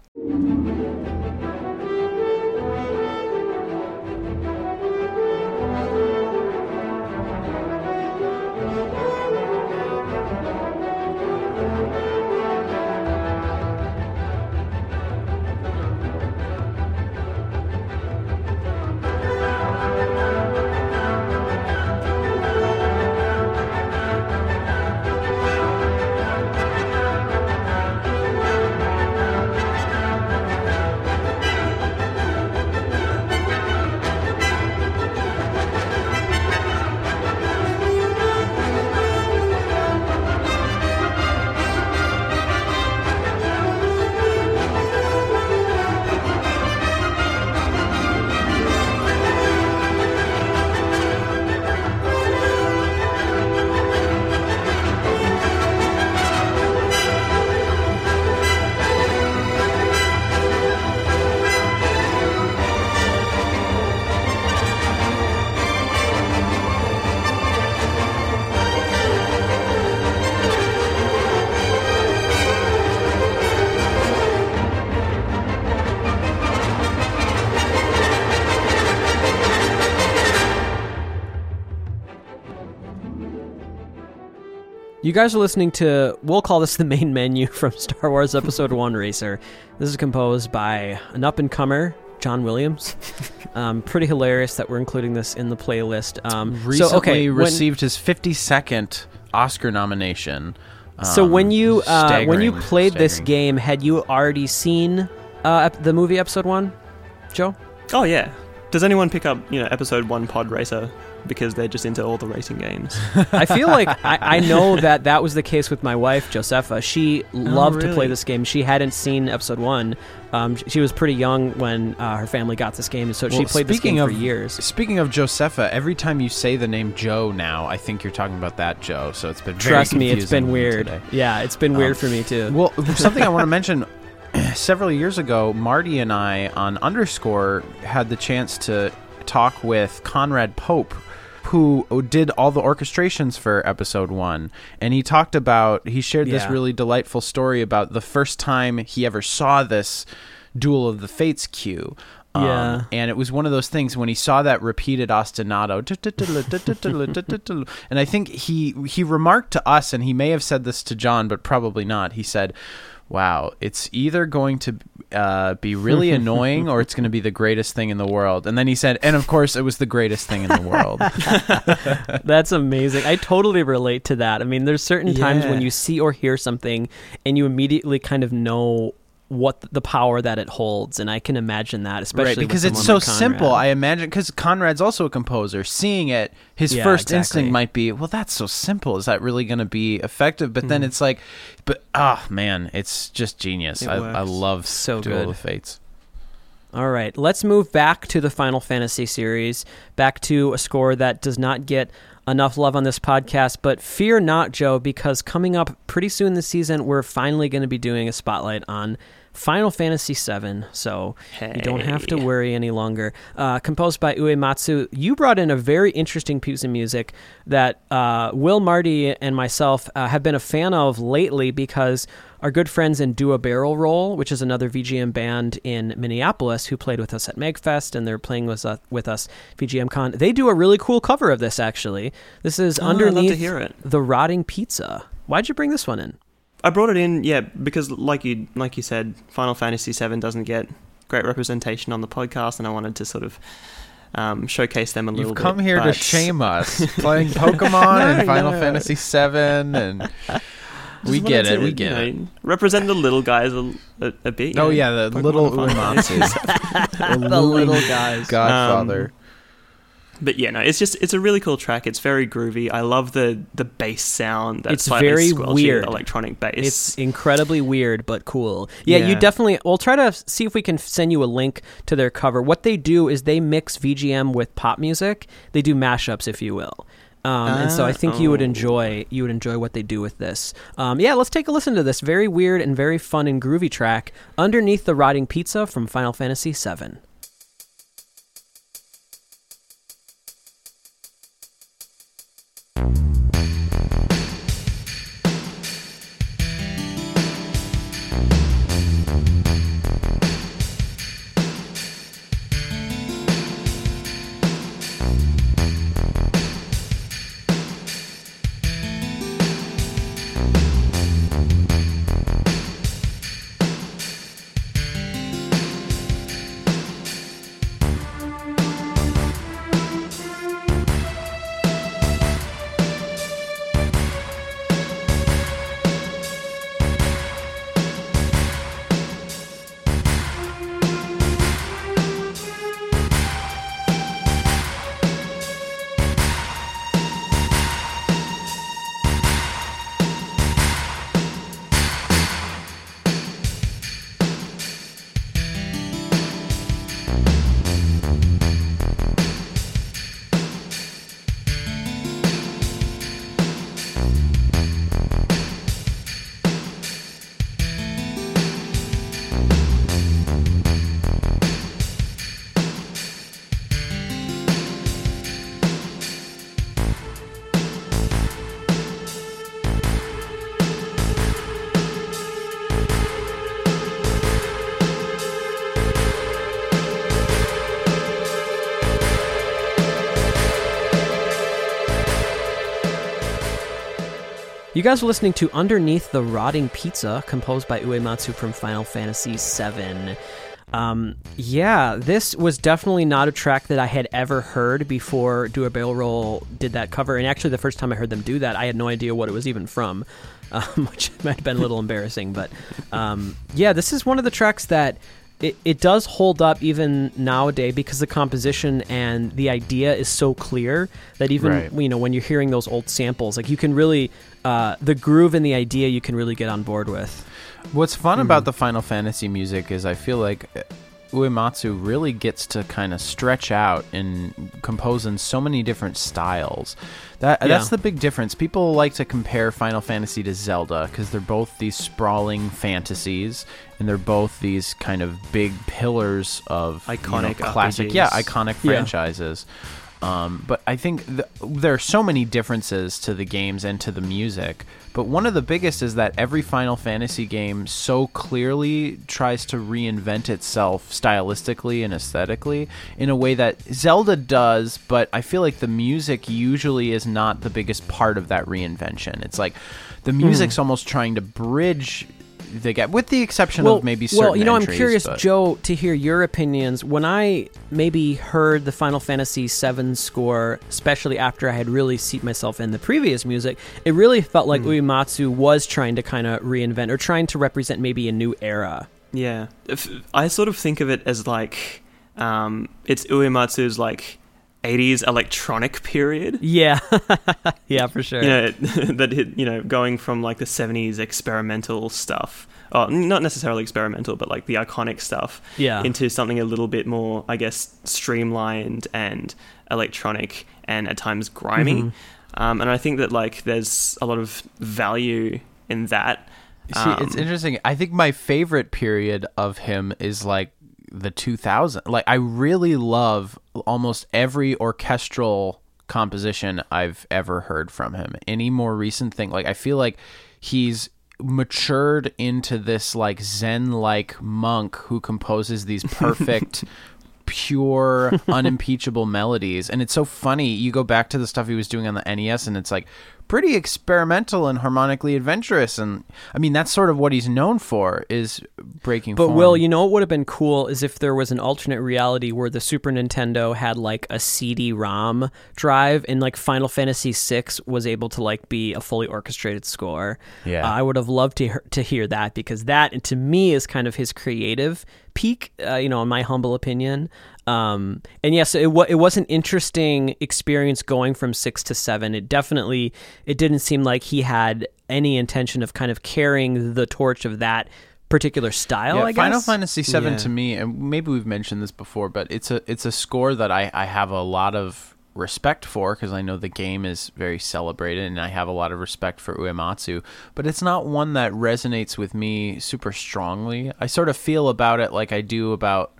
You guys are listening to, we'll call this the main menu from Star Wars Episode 1 Racer. This is composed by an up and comer, John Williams. um, pretty hilarious that we're including this in the playlist. Um, Recently so okay, when- received his 52nd Oscar nomination. So Um, when you uh, when you staggering- played this game, had you already seen uh, the movie episode one, Joe? Oh yeah. Does anyone pick up you know episode one Pod Racer because they're just into all the racing games? I feel like I, I know that that was the case with my wife Josefa. She loved to play this game. She hadn't seen episode one. Um, she was pretty young when uh, her family got this game, so she played this game of- for years. Speaking of Josefa, every time you say the name Joe now, I think you're talking about that Joe. So it's been very Trust me, it's been weird. today. Yeah, it's been weird Um, for me too. Well, something I want to mention. Several years ago, Marty and I on Underscore had the chance to talk with Conrad Pope, who did all the orchestrations for episode one. And he talked about, he shared this really delightful story about the first time he ever saw this Duel of the Fates cue. Um, Yeah. and it was one of those things when he saw that repeated ostinato, and I think he he remarked to us, and he may have said this to John, but probably not. He said, "Wow, it's either going to uh, be really annoying or it's going to be the greatest thing in the world." And then he said, "And of course, it was the greatest thing in the world." That's amazing. I totally relate to that. I mean, there's certain times when you see or hear something and you immediately kind of know what the power that it holds, and I can imagine that, especially right because it's so like simple i imagine because conrad's also a composer seeing it his Yeah, first exactly. instinct might be well that's so simple is that really going to be effective but Mm-hmm. then it's like but ah man it's just genius It I, I love So Duel good. of fates All right, let's move back to the Final Fantasy series, back to a score that does not get enough love on this podcast. But fear not, Joe, because coming up pretty soon this season, we're finally going to be doing a spotlight on Final Fantasy VII. So you don't have to worry any longer. Uh, composed by Uematsu, you brought in a very interesting piece of music that uh, Will Marty and myself uh, have been a fan of lately because our good friends in Do a Barrel Roll, which is another VGM band in Minneapolis who played with us at MAGFest and they're playing with us, with us VGM Con, they do a really cool cover of this actually. This is Oh, underneath the Rotting Pizza. Why'd you bring this one in? I brought it in, yeah, because like you like you said, Final Fantasy VII doesn't get great representation on the podcast, and I wanted to sort of um, showcase them a little you've bit. come here to shame us playing pokemon No, and final no. fantasy VII, and we get it to, we get you it know, Represent the little guys a, a, a bit. oh know, yeah the Pokemon little and Final uematsu the little guys. godfather But yeah, no, it's just it's a really cool track. It's very groovy. I love the the bass sound. That It's very weird. electronic bass. It's incredibly weird but cool. Yeah, you definitely. We'll try to see if we can send you a link to their cover. What they do is they mix VGM with pop music. They do mashups, if you will. Um, and so I Ah, think you would oh. enjoy you would enjoy what they do with this. Um, yeah, let's take a listen to this very weird and very fun and groovy track underneath the rotting pizza from Final Fantasy VII. You guys are listening to Underneath the Rotting Pizza, composed by Uematsu from Final Fantasy VII. Um, yeah, this was definitely not a track that I had ever heard before Do a Barrel Roll did that cover. And actually, the first time I heard them do that, I had no idea what it was even from, um, which might have been a little embarrassing. But um, yeah, this is one of the tracks that it, it does hold up even nowadays because the composition and the idea is so clear that even Right. you know when you're hearing those old samples, like you can really uh, the groove and the idea you can really get on board with. What's fun about the Final Fantasy music is I feel like Uematsu really gets to kind of stretch out and compose in so many different styles. That Yeah. that's the big difference. People like to compare Final Fantasy to Zelda because they're both these sprawling fantasies and they're both these kind of big pillars of you know, Iconic classic, yeah, RPGs. iconic Yeah. Um, but I think th- there are so many differences to the games and to the music. But one of the biggest is that every Final Fantasy game so clearly tries to reinvent itself stylistically and aesthetically in a way that Zelda does, but I feel like the music usually is not the biggest part of that reinvention. It's like the music's almost trying to bridge the gap, with the exception of maybe certain well, you know, entries, I'm curious, but- Joe, to hear your opinions. When I maybe heard the Final Fantasy VII score, especially after I had really seat myself in the previous music, it really felt like Uematsu was trying to kind of reinvent or trying to represent maybe a new era. Yeah, if, I sort of think of it as like um, it's Uematsu's like 80s electronic period. Yeah, yeah, for sure. You know that hit, you know going from like the 70s experimental stuff. Oh, not necessarily experimental, but like the iconic stuff Yeah. into something a little bit more, I guess, streamlined and electronic and at times grimy. Mm-hmm. Um, and I think that like there's a lot of value in that. See, it's Um, interesting. I think my favorite period of him is like the 2000. Like I really love almost every orchestral composition I've ever heard from him. Any more recent thing, like I feel like he's matured into this like zen like monk who composes these perfect pure unimpeachable melodies and it's so funny you go back to the stuff he was doing on the NES and it's like pretty experimental and harmonically adventurous and I mean that's sort of what he's known for is breaking But form. Will, you know what would have been cool is if there was an alternate reality where the Super Nintendo had like a CD-ROM drive and like Final Fantasy VI was able to like be a fully orchestrated score. Yeah. Uh, I would have loved to hear, to hear that because that to me is kind of his creative peak, uh, you know, in my humble opinion. Um, and yes, it, wa- it was an interesting experience going from six to seven. It definitely, it didn't seem like he had any intention of kind of carrying the torch of that particular style. Yeah, I guess. Final Fantasy VII Yeah. to me, and maybe we've mentioned this before, but it's a it's a score that I, I have a lot of respect for because I know the game is very celebrated, and I have a lot of respect for Uematsu. But it's not one that resonates with me super strongly. I sort of feel about it like I do about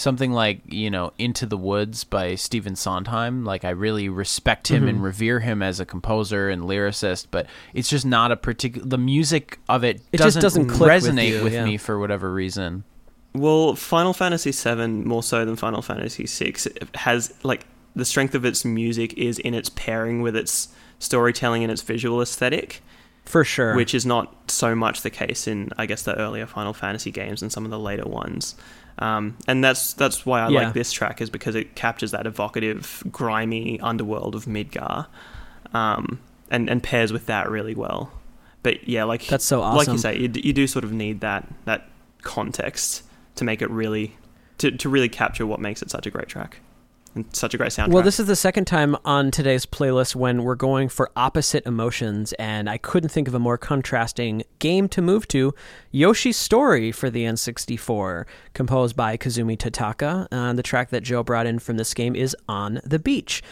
something like you know Into the Woods by Stephen Sondheim. Like I really respect him Mm-hmm. and revere him as a composer and lyricist, but it's just not a particular. The music of it, It just doesn't, doesn't click with resonate you, with yeah. me for whatever reason. Well, Final Fantasy VII more so than Final Fantasy VI has like the strength of its music is in its pairing with its storytelling and its visual aesthetic, for sure. which is not so much the case in I guess the earlier Final Fantasy games and some of the later ones. Um, and that's that's why I Yeah. like this track is because it captures that evocative, grimy underworld of Midgar, um, and and pairs with that really well. But yeah, like That's so awesome. Like you say, you, d- you do sort of need that that context to make it really to, to really capture what makes it such a great track and such a great soundtrack. Well, this is the second time on today's playlist when we're going for opposite emotions, and I couldn't think of a more contrasting game to move to. Yoshi's Story for the N64, composed by Kazumi Totaka. Uh, the track that Joe brought in from this game is On the Beach.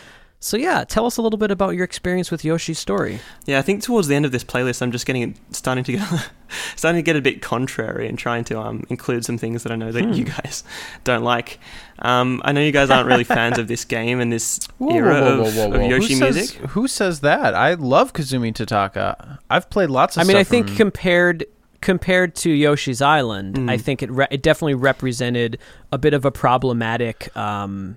So, yeah, tell us a little bit about your experience with Yoshi's Story. Yeah, I think towards the end of this playlist, I'm just getting starting to get starting to get a bit contrary and trying to um, include some things that I know that Hmm. you guys don't like. Um, I know you guys aren't really fans of this game and this Whoa, era whoa, whoa, of, whoa, of whoa. Yoshi who music. Says, who says that? I love Kazumi Totaka. I've played lots of I mean, I stuff think from- compared compared to Yoshi's Island, Mm. I think it re- it definitely represented a bit of a problematic um,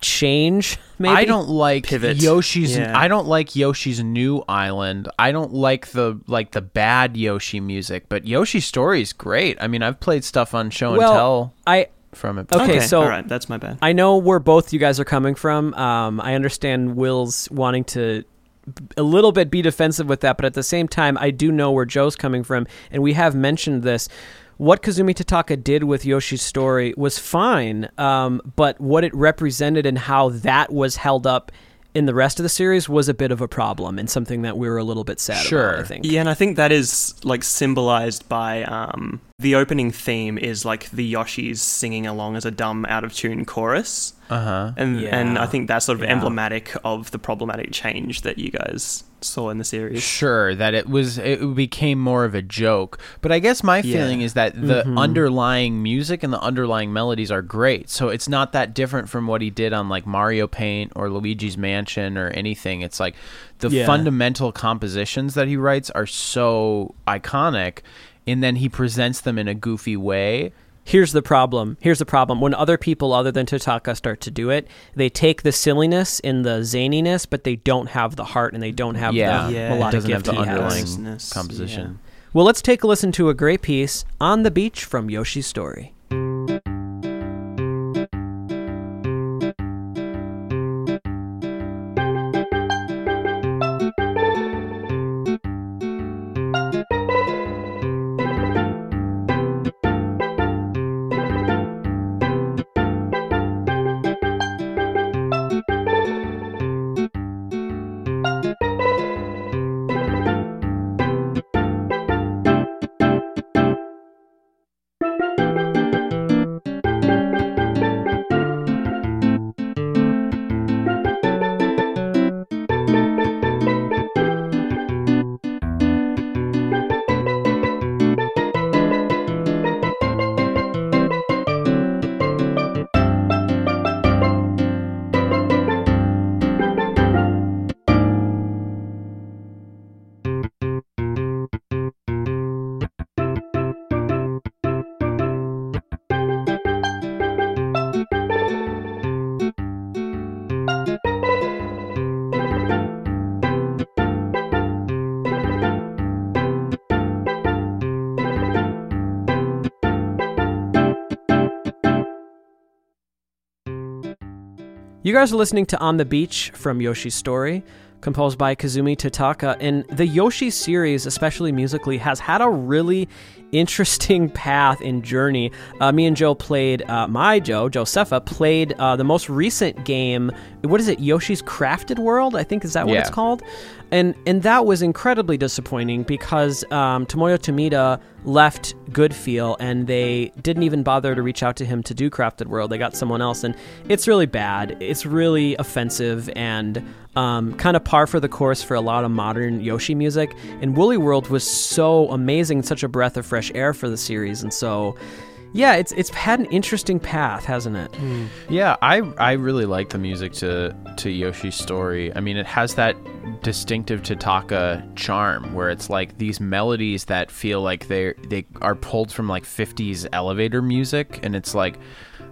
change. Maybe I don't like Pivot. Yoshi's. Yeah. I don't like Yoshi's new island. I don't like the like the bad Yoshi music. But Yoshi's story is great. I mean, I've played stuff on Show and well, Tell. I from it. Okay, so- all right, that's my bad. I know where both you guys are coming from. Um, I understand Will's wanting to b- a little bit be defensive with that, but at the same time, I do know where Joe's coming from, and we have mentioned this. What Kazumi Totaka did with Yoshi's story was fine, um, but what it represented and how that was held up in the rest of the series was a bit of a problem and something that we were a little bit sad Sure. about. I think. Yeah, and I think that is like symbolized by um, the opening theme is like the Yoshis singing along as a dumb, out of tune chorus, Uh huh. and and I think that's sort of Yeah. emblematic of the problematic change that you guys saw in the series. Sure, that it was it became more of a joke. But I guess my Yeah. feeling is that the Mhm. underlying music and the underlying melodies are great. So it's not that different from what he did on like Mario Paint or Luigi's Mansion or anything. It's like the Yeah. fundamental compositions that he writes are so iconic and then he presents them in a goofy way. Here's the problem. Here's the problem. When other people other than Totaka start to do it, they take the silliness and the zaniness, but they don't have the heart and they don't have Yeah, the Yeah. it melodic doesn't have gift the he has. underlying Business, composition. Well, let's take a listen to a great piece on the beach from Yoshi's story. You guys are listening to On the Beach from Yoshi's Story, composed by Kazumi Totaka. And the Yoshi series, especially musically, has had a really interesting path and journey. Uh, me and Joe played, uh, my Joe, Josepha, played uh, the most recent game. What is it? Yoshi's Crafted World? I think is that what Yeah. it's called? And and that was incredibly disappointing because um, Tomoya Tomita left Goodfeel and they didn't even bother to reach out to him to do Crafted World. They got someone else, and it's really bad. It's really offensive and um, kind of par for the course for a lot of modern Yoshi music. And Woolly World was so amazing, such a breath of fresh air for the series, and so. Yeah, it's it's had an interesting path, hasn't it? Hmm. Yeah, I I really like the music to to Yoshi's story. I mean, it has that distinctive Totaka charm where it's like these melodies that feel like they they are pulled from like 50s elevator music and it's like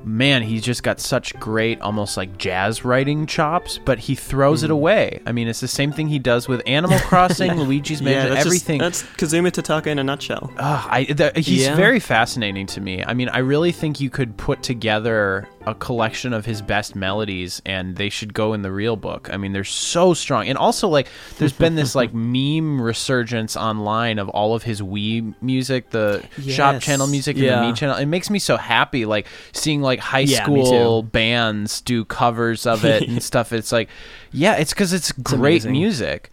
man, he's just got such great almost like jazz writing chops, but he throws Hmm. it away. I mean, it's the same thing he does with Animal Crossing, Luigi's Mansion, that's just- everything. that's Kazuma Totaka in a nutshell. Ugh, I, the, he's Yeah. very fascinating to me. I mean, I really think you could put together a collection of his best melodies, and they should go in the real book. I mean, they're so strong, and also like there's been this like meme resurgence online of all of his Wii music, the shop channel music, and Yeah. the Me channel. It makes me so happy, like seeing like high Yeah, school bands do covers of it and stuff. It's like, yeah, it's because it's, great amazing. music.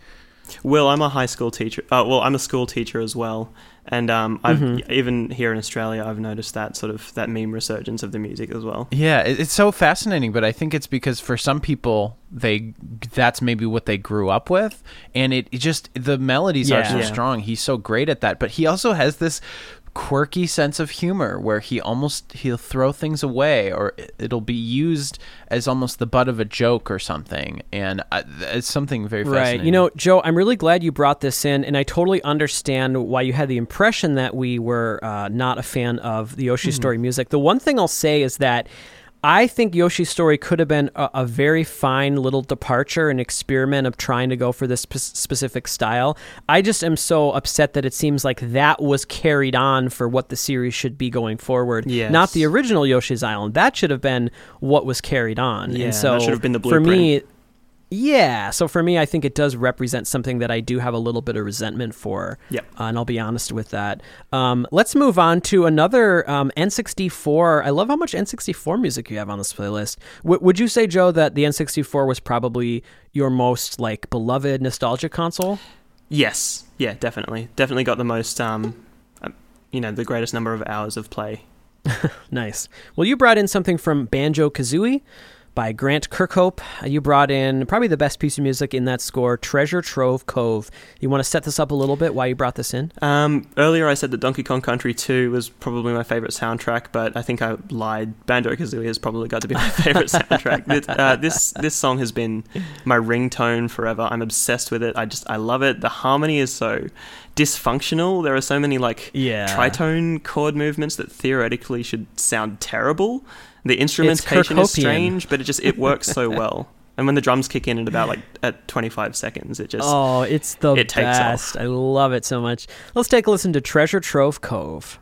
Will, I'm a high school teacher. Uh, well, I'm a school teacher as well, and um, I've Mm-hmm. even here in Australia, I've noticed that sort of that meme resurgence of the music as well. Yeah, it's so fascinating, but I think it's because for some people they that's maybe what they grew up with and it, it just the melodies are so Yeah. strong. He's so great at that, but he also has this quirky sense of humor where he almost he'll throw things away or it- it'll be used as almost the butt of a joke or something and I, it's something very Right. You know, Joe, I'm really glad you brought this in, and I totally understand why you had the impression that we were uh, not a fan of the Yoshi Story music. The one thing I'll say is that I think Yoshi's story could have been a, a very fine little departure, an experiment of trying to go for this spe- specific style. I just am so upset that it seems like that was carried on for what the series should be going forward. Yes. Not the original Yoshi's Island. That should have been what was carried on. Yeah, and so that should have been the blueprint. for me. Yeah. So for me, I think it does represent something that I do have a little bit of resentment for. Yep. Uh, and I'll be honest with that. Um, let's move on to another um, N64. I love how much N64 music you have on this playlist. W- would you say, Joe, that the N64 was probably your most like beloved nostalgia console? Yes, yeah, definitely, definitely got the most, um, uh, you know, the greatest number of hours of play. Nice. Well, you brought in something from Banjo Kazooie by Grant Kirkhope. Uh, You brought in probably the best piece of music in that score, Treasure Trove Cove. You want to set this up a little bit why you brought this in? Um, earlier, I said that Donkey Kong Country 2 was probably my favorite soundtrack, but I think I lied. Banjo Kazooie has probably got to be my favorite soundtrack. This, uh, this this song has been my ringtone forever. I'm obsessed with it. I just I love it. The harmony is so dysfunctional. There are so many like Yeah. tritone chord movements that theoretically should sound terrible. The instrumentation is strange, but it just it works so well. And when the drums kick in at about like at 25 seconds, it just Oh, it's the it best. I love it so much. Let's take a listen to Treasure Trove Cove.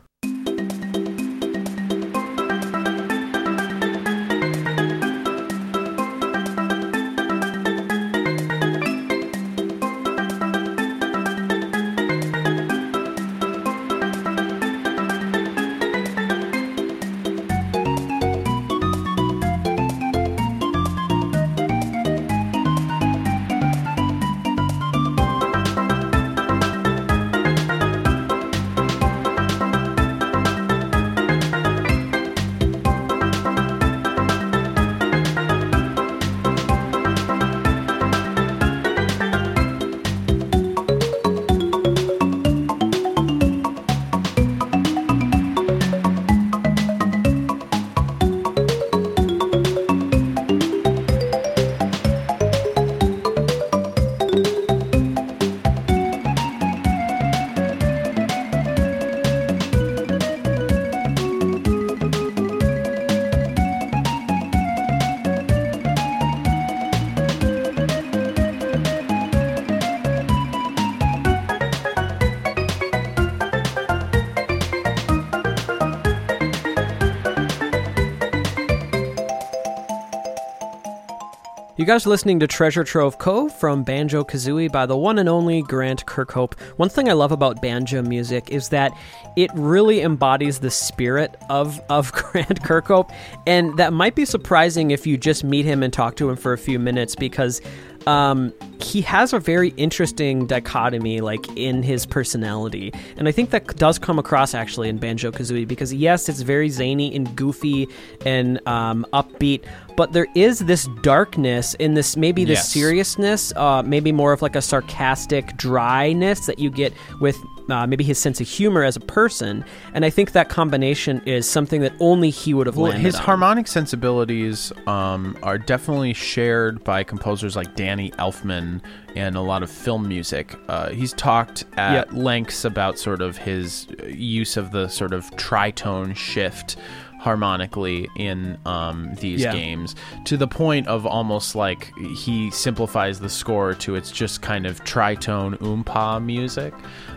Guys are listening to Treasure Trove Cove from Banjo Kazooie by the one and only Grant Kirkhope. One thing I love about banjo music is that it really embodies the spirit of, of Grant Kirkhope, and that might be surprising if you just meet him and talk to him for a few minutes because um, he has a very interesting dichotomy, like in his personality, and I think that does come across actually in Banjo Kazooie because yes, it's very zany and goofy and um, upbeat, but there is this darkness in this maybe this Yes. seriousness, uh, maybe more of like a sarcastic dryness that you get with. Uh, maybe his sense of humor as a person, and I think that combination is something that only he would have Well, his on. harmonic sensibilities um, are definitely shared by composers like Danny Elfman and a lot of film music. Uh, he's talked at Yep. lengths about sort of his use of the sort of tritone shift harmonically in um, these Yeah. games to the point of almost like he simplifies the score to its just kind of tritone oompa music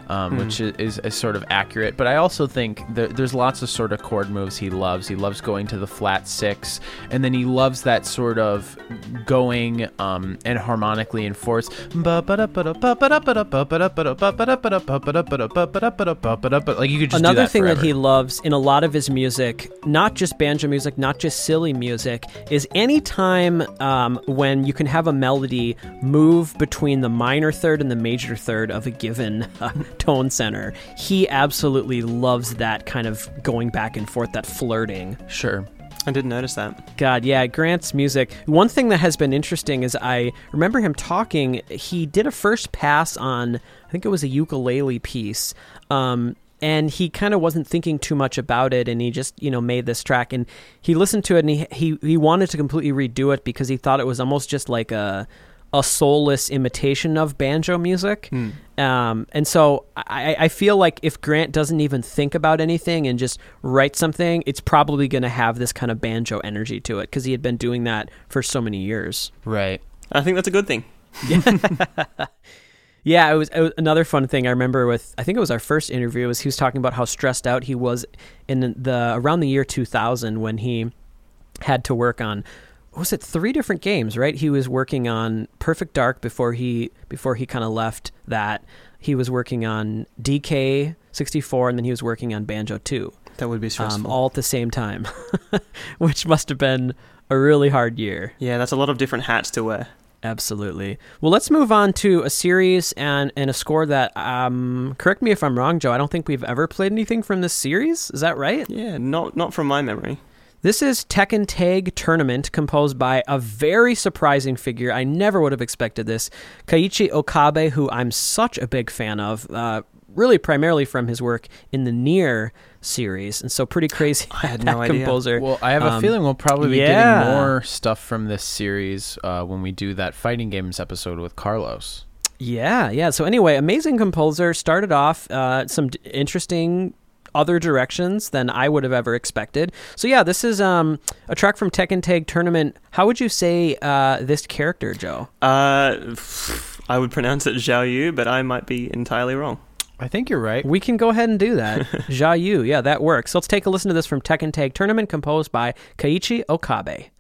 um, which is, is, is sort of accurate. But i also think there, there's lots of sort of chord moves he loves. He loves going to the flat six and then he loves that sort of going um, and harmonically enforced like you could just do Another that thing that he loves in a lot of his music, not just banjo music, not just silly music, is anytime um, when you can have a melody move between the minor third and the major third of a given uh, tone center. He absolutely loves that kind of going back and forth, that flirting. sure I didn't notice that. God, yeah, Grant's music. One thing that has been interesting is I remember him talking. He did a first pass on, I think it was a ukulele piece, um, and he kind of wasn't thinking too much about it, and he just you know made this track, and he listened to it, and he he, he wanted to completely redo it because he thought it was almost just like a a soulless imitation of banjo music. Um, and so I, I feel like if Grant doesn't even think about anything and just write something, it's probably going to have this kind of banjo energy to it because he had been doing that for so many years. Right. I think that's a good thing. Yeah, it was, it was another fun thing I remember with I think it was our first interview was he was talking about how stressed out he was in the around the year 2000 when he had to work on what was it three different games, right? He was working on Perfect Dark before he before he kind of left that. He was working on DK 64 and then he was working on Banjo 2 That would be um, stressful. all at the same time, which must have been a really hard year. yeah, that's a lot of different hats to wear. Absolutely. Well, let's move on to a series and, and a score that, um, correct me if I'm wrong, Joe. I don't think we've ever played anything from this series. Is that right? Yeah, not not from my memory. This is Tekken Tag Tournament, composed by a very surprising figure. I never would have expected this. Keiichi Okabe, who I'm such a big fan of, uh, really primarily from his work in the NieR series. And so pretty crazy. I had that no idea. composer. Well, I have a Um, feeling we'll probably be yeah. getting more stuff from this series uh, when we do that fighting games episode with Carlos. Yeah, yeah. So anyway, amazing composer started off uh, some d- interesting other directions than I would have ever expected. So yeah, this is um, a track from Tekken Tag Tournament. How would you say uh, this character, Joe? Uh, I would pronounce it Zhao Yu, but I might be entirely wrong. I think you're right. We can go ahead and do that. Jia Yu, yeah, that works. So let's take a listen to this from Tekken Tag Tournament, composed by Keiichi Okabe.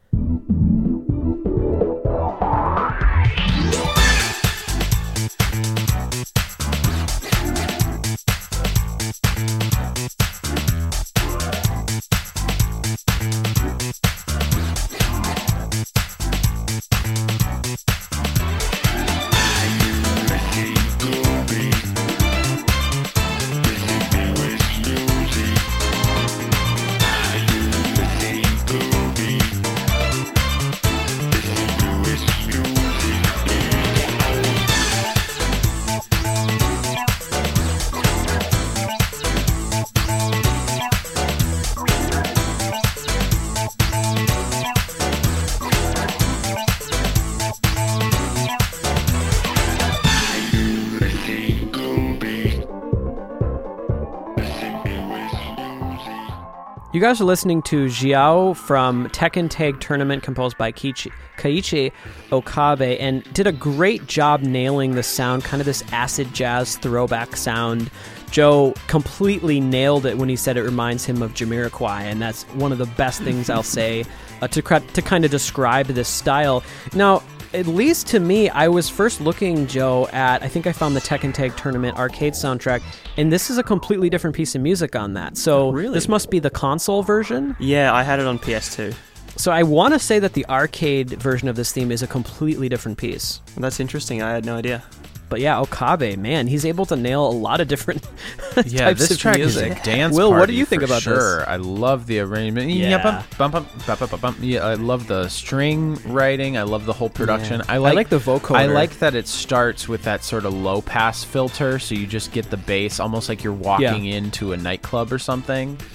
You guys are listening to Xiao from Tekken Tag Tournament, composed by Kiichi, Keiichi Okabe, and did a great job nailing the sound, kind of this acid jazz throwback sound. Joe completely nailed it when he said it reminds him of Jamiroquai, and that's one of the best things I'll say uh, to to kind of describe this style. Now, at least to me, I was first looking, Joe, at I think I found the Tekken Tag Tournament arcade soundtrack, and this is a completely different piece of music on that. So Really? this must be the console version. Yeah, I had it on PS2. So I want to say that the arcade version of this theme is a completely different piece. That's interesting. I had no idea. But yeah, Okabe, man, he's able to nail a lot of different Yeah, types this of track music. is a dance. Will, what do you think about sure. this? I love the arrangement. Yeah. bump, bump, bump, bump, bump, bump. Yeah, I love the string writing. I love the whole production. I I like, like the vocoder. I like that it starts with that sort of low pass filter, so you just get the bass, almost like you're walking into a nightclub or something.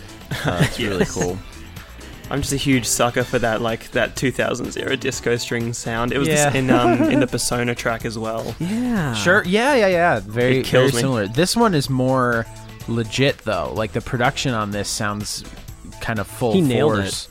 Uh, it's really cool. I'm just a huge sucker for that, like that 2000s era disco string sound. It was Yeah. in um in the Persona track as well. Yeah. Sure. Yeah, yeah, yeah. Very, It kills very me. similar. This one is more legit though. Like the production on this sounds kind of full He nailed force.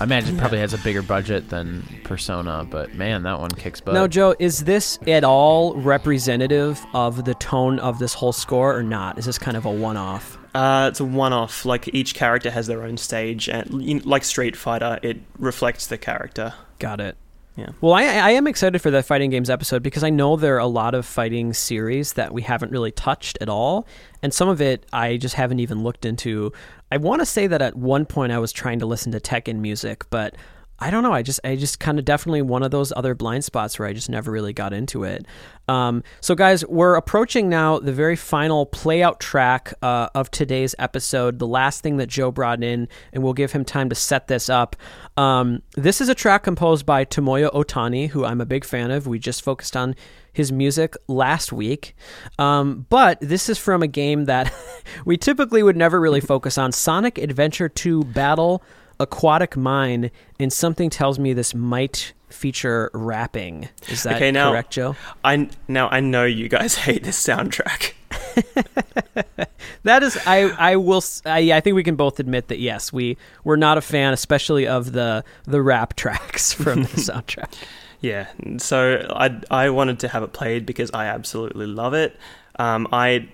I imagine it probably has a bigger budget than Persona, but man, that one kicks butt. Now, Joe, is this at all representative of the tone of this whole score or not? Is this kind of a one-off? Uh, it's a one-off. Like each character has their own stage, and you know, like Street Fighter, it reflects the character. Got it. Yeah. Well, I, I am excited for the fighting games episode because I know there are a lot of fighting series that we haven't really touched at all, and some of it I just haven't even looked into. I want to say that at one point I was trying to listen to Tekken music, but I don't know. I just I just kind of definitely one of those other blind spots where I just never really got into it. Um, so, guys, we're approaching now the very final playout track uh, of today's episode, the last thing that Joe brought in, and we'll give him time to set this up. Um, this is a track composed by Tomoya Otani, who I'm a big fan of. We just focused on his music last week. Um, but this is from a game that we typically would never really focus on Sonic Adventure 2 Battle Aquatic Mine, and something tells me this might feature rapping. Is that Okay, now- correct, Joe? I now I know you guys hate this soundtrack. That is, I, I will, i think we can both admit that yes, we we're not a fan, especially of the the rap tracks from the soundtrack. Yeah, so I I wanted to have it played because I absolutely love it. Um, I,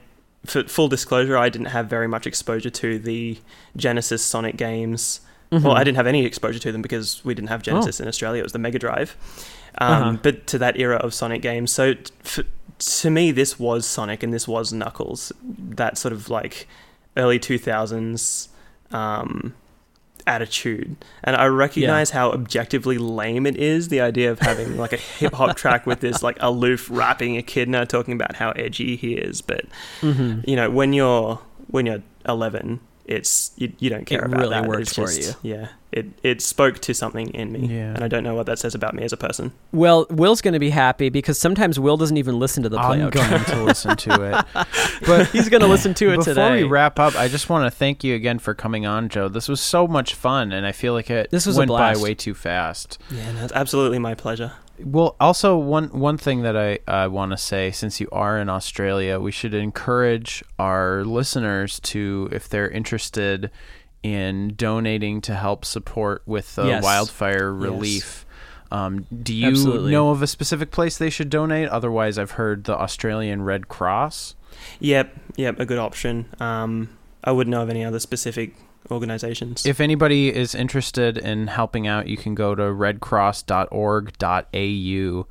for full disclosure, I didn't have very much exposure to the Genesis Sonic games. Well, I didn't have any exposure to them because we didn't have Genesis in Australia. It was the Mega Drive. Um, Uh-huh. But to that era of Sonic games, so t- f- to me, this was Sonic and this was Knuckles. That sort of like early two thousands um, attitude, and I recognize how objectively lame it is. The idea of having like a hip hop track with this like aloof rapping echidna talking about how edgy he is, but Mm-hmm. you know when you're when you're 11 it's you, you don't care It about really that works it's for just, yeah it it spoke to something in me Yeah. and i don't know what that says about me as a person Well, Will's going to be happy because sometimes Will doesn't even listen to the play I'm out. going to listen to it. But He's going to listen to it before today. we wrap up, I just want to thank you again for coming on, Joe. This was so much fun, and I feel like it This was a went by blast. way too fast. yeah that's absolutely my pleasure Well, also one one thing that I uh, want to say, since you are in Australia, we should encourage our listeners to, if they're interested in donating to help support with the Yes. wildfire Yes. relief. Um, do you Absolutely. know of a specific place they should donate? Otherwise, I've heard the Australian Red Cross. yep yep a good option um i wouldn't know of any other specific organizations If anybody is interested in helping out, you can go to redcross.org.au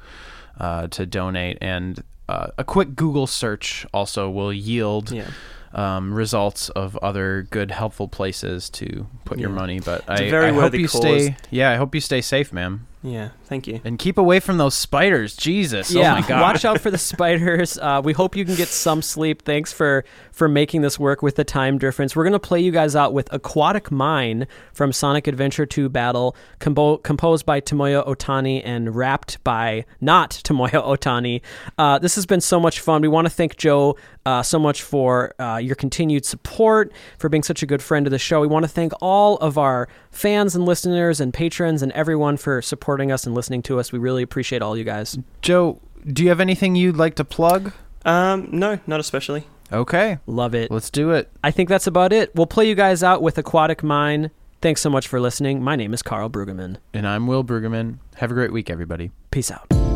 uh, to donate, and uh, a quick Google search also will yield yeah um, results of other good, helpful places to put your money. But It's I, I hope you cause. stay. Yeah, I hope you stay safe, ma'am, yeah thank you and keep away from those spiders. Jesus, yeah, oh my god. watch out for the spiders. Uh, we hope you can get some sleep. Thanks for for making this work with the time difference. We're gonna play you guys out with "Aquatic Mine" from Sonic Adventure 2 Battle, combo- composed by Tomoya Otani and rapped by not Tomoya Otani. Uh, this has been so much fun. We want to thank Joe uh, so much for uh, your continued support, for being such a good friend of the show. We want to thank all of our fans and listeners and patrons and everyone for supporting us and listening to us. We really appreciate all you guys. Joe, do you have anything you'd like to plug? um no not especially Okay, Love it. let's do it. I think that's about it. We'll play you guys out with Aquatic Mine. Thanks so much for listening. My name is Karl Brueggemann. And I'm Will Brueggemann. Have a great week, everybody. Peace out.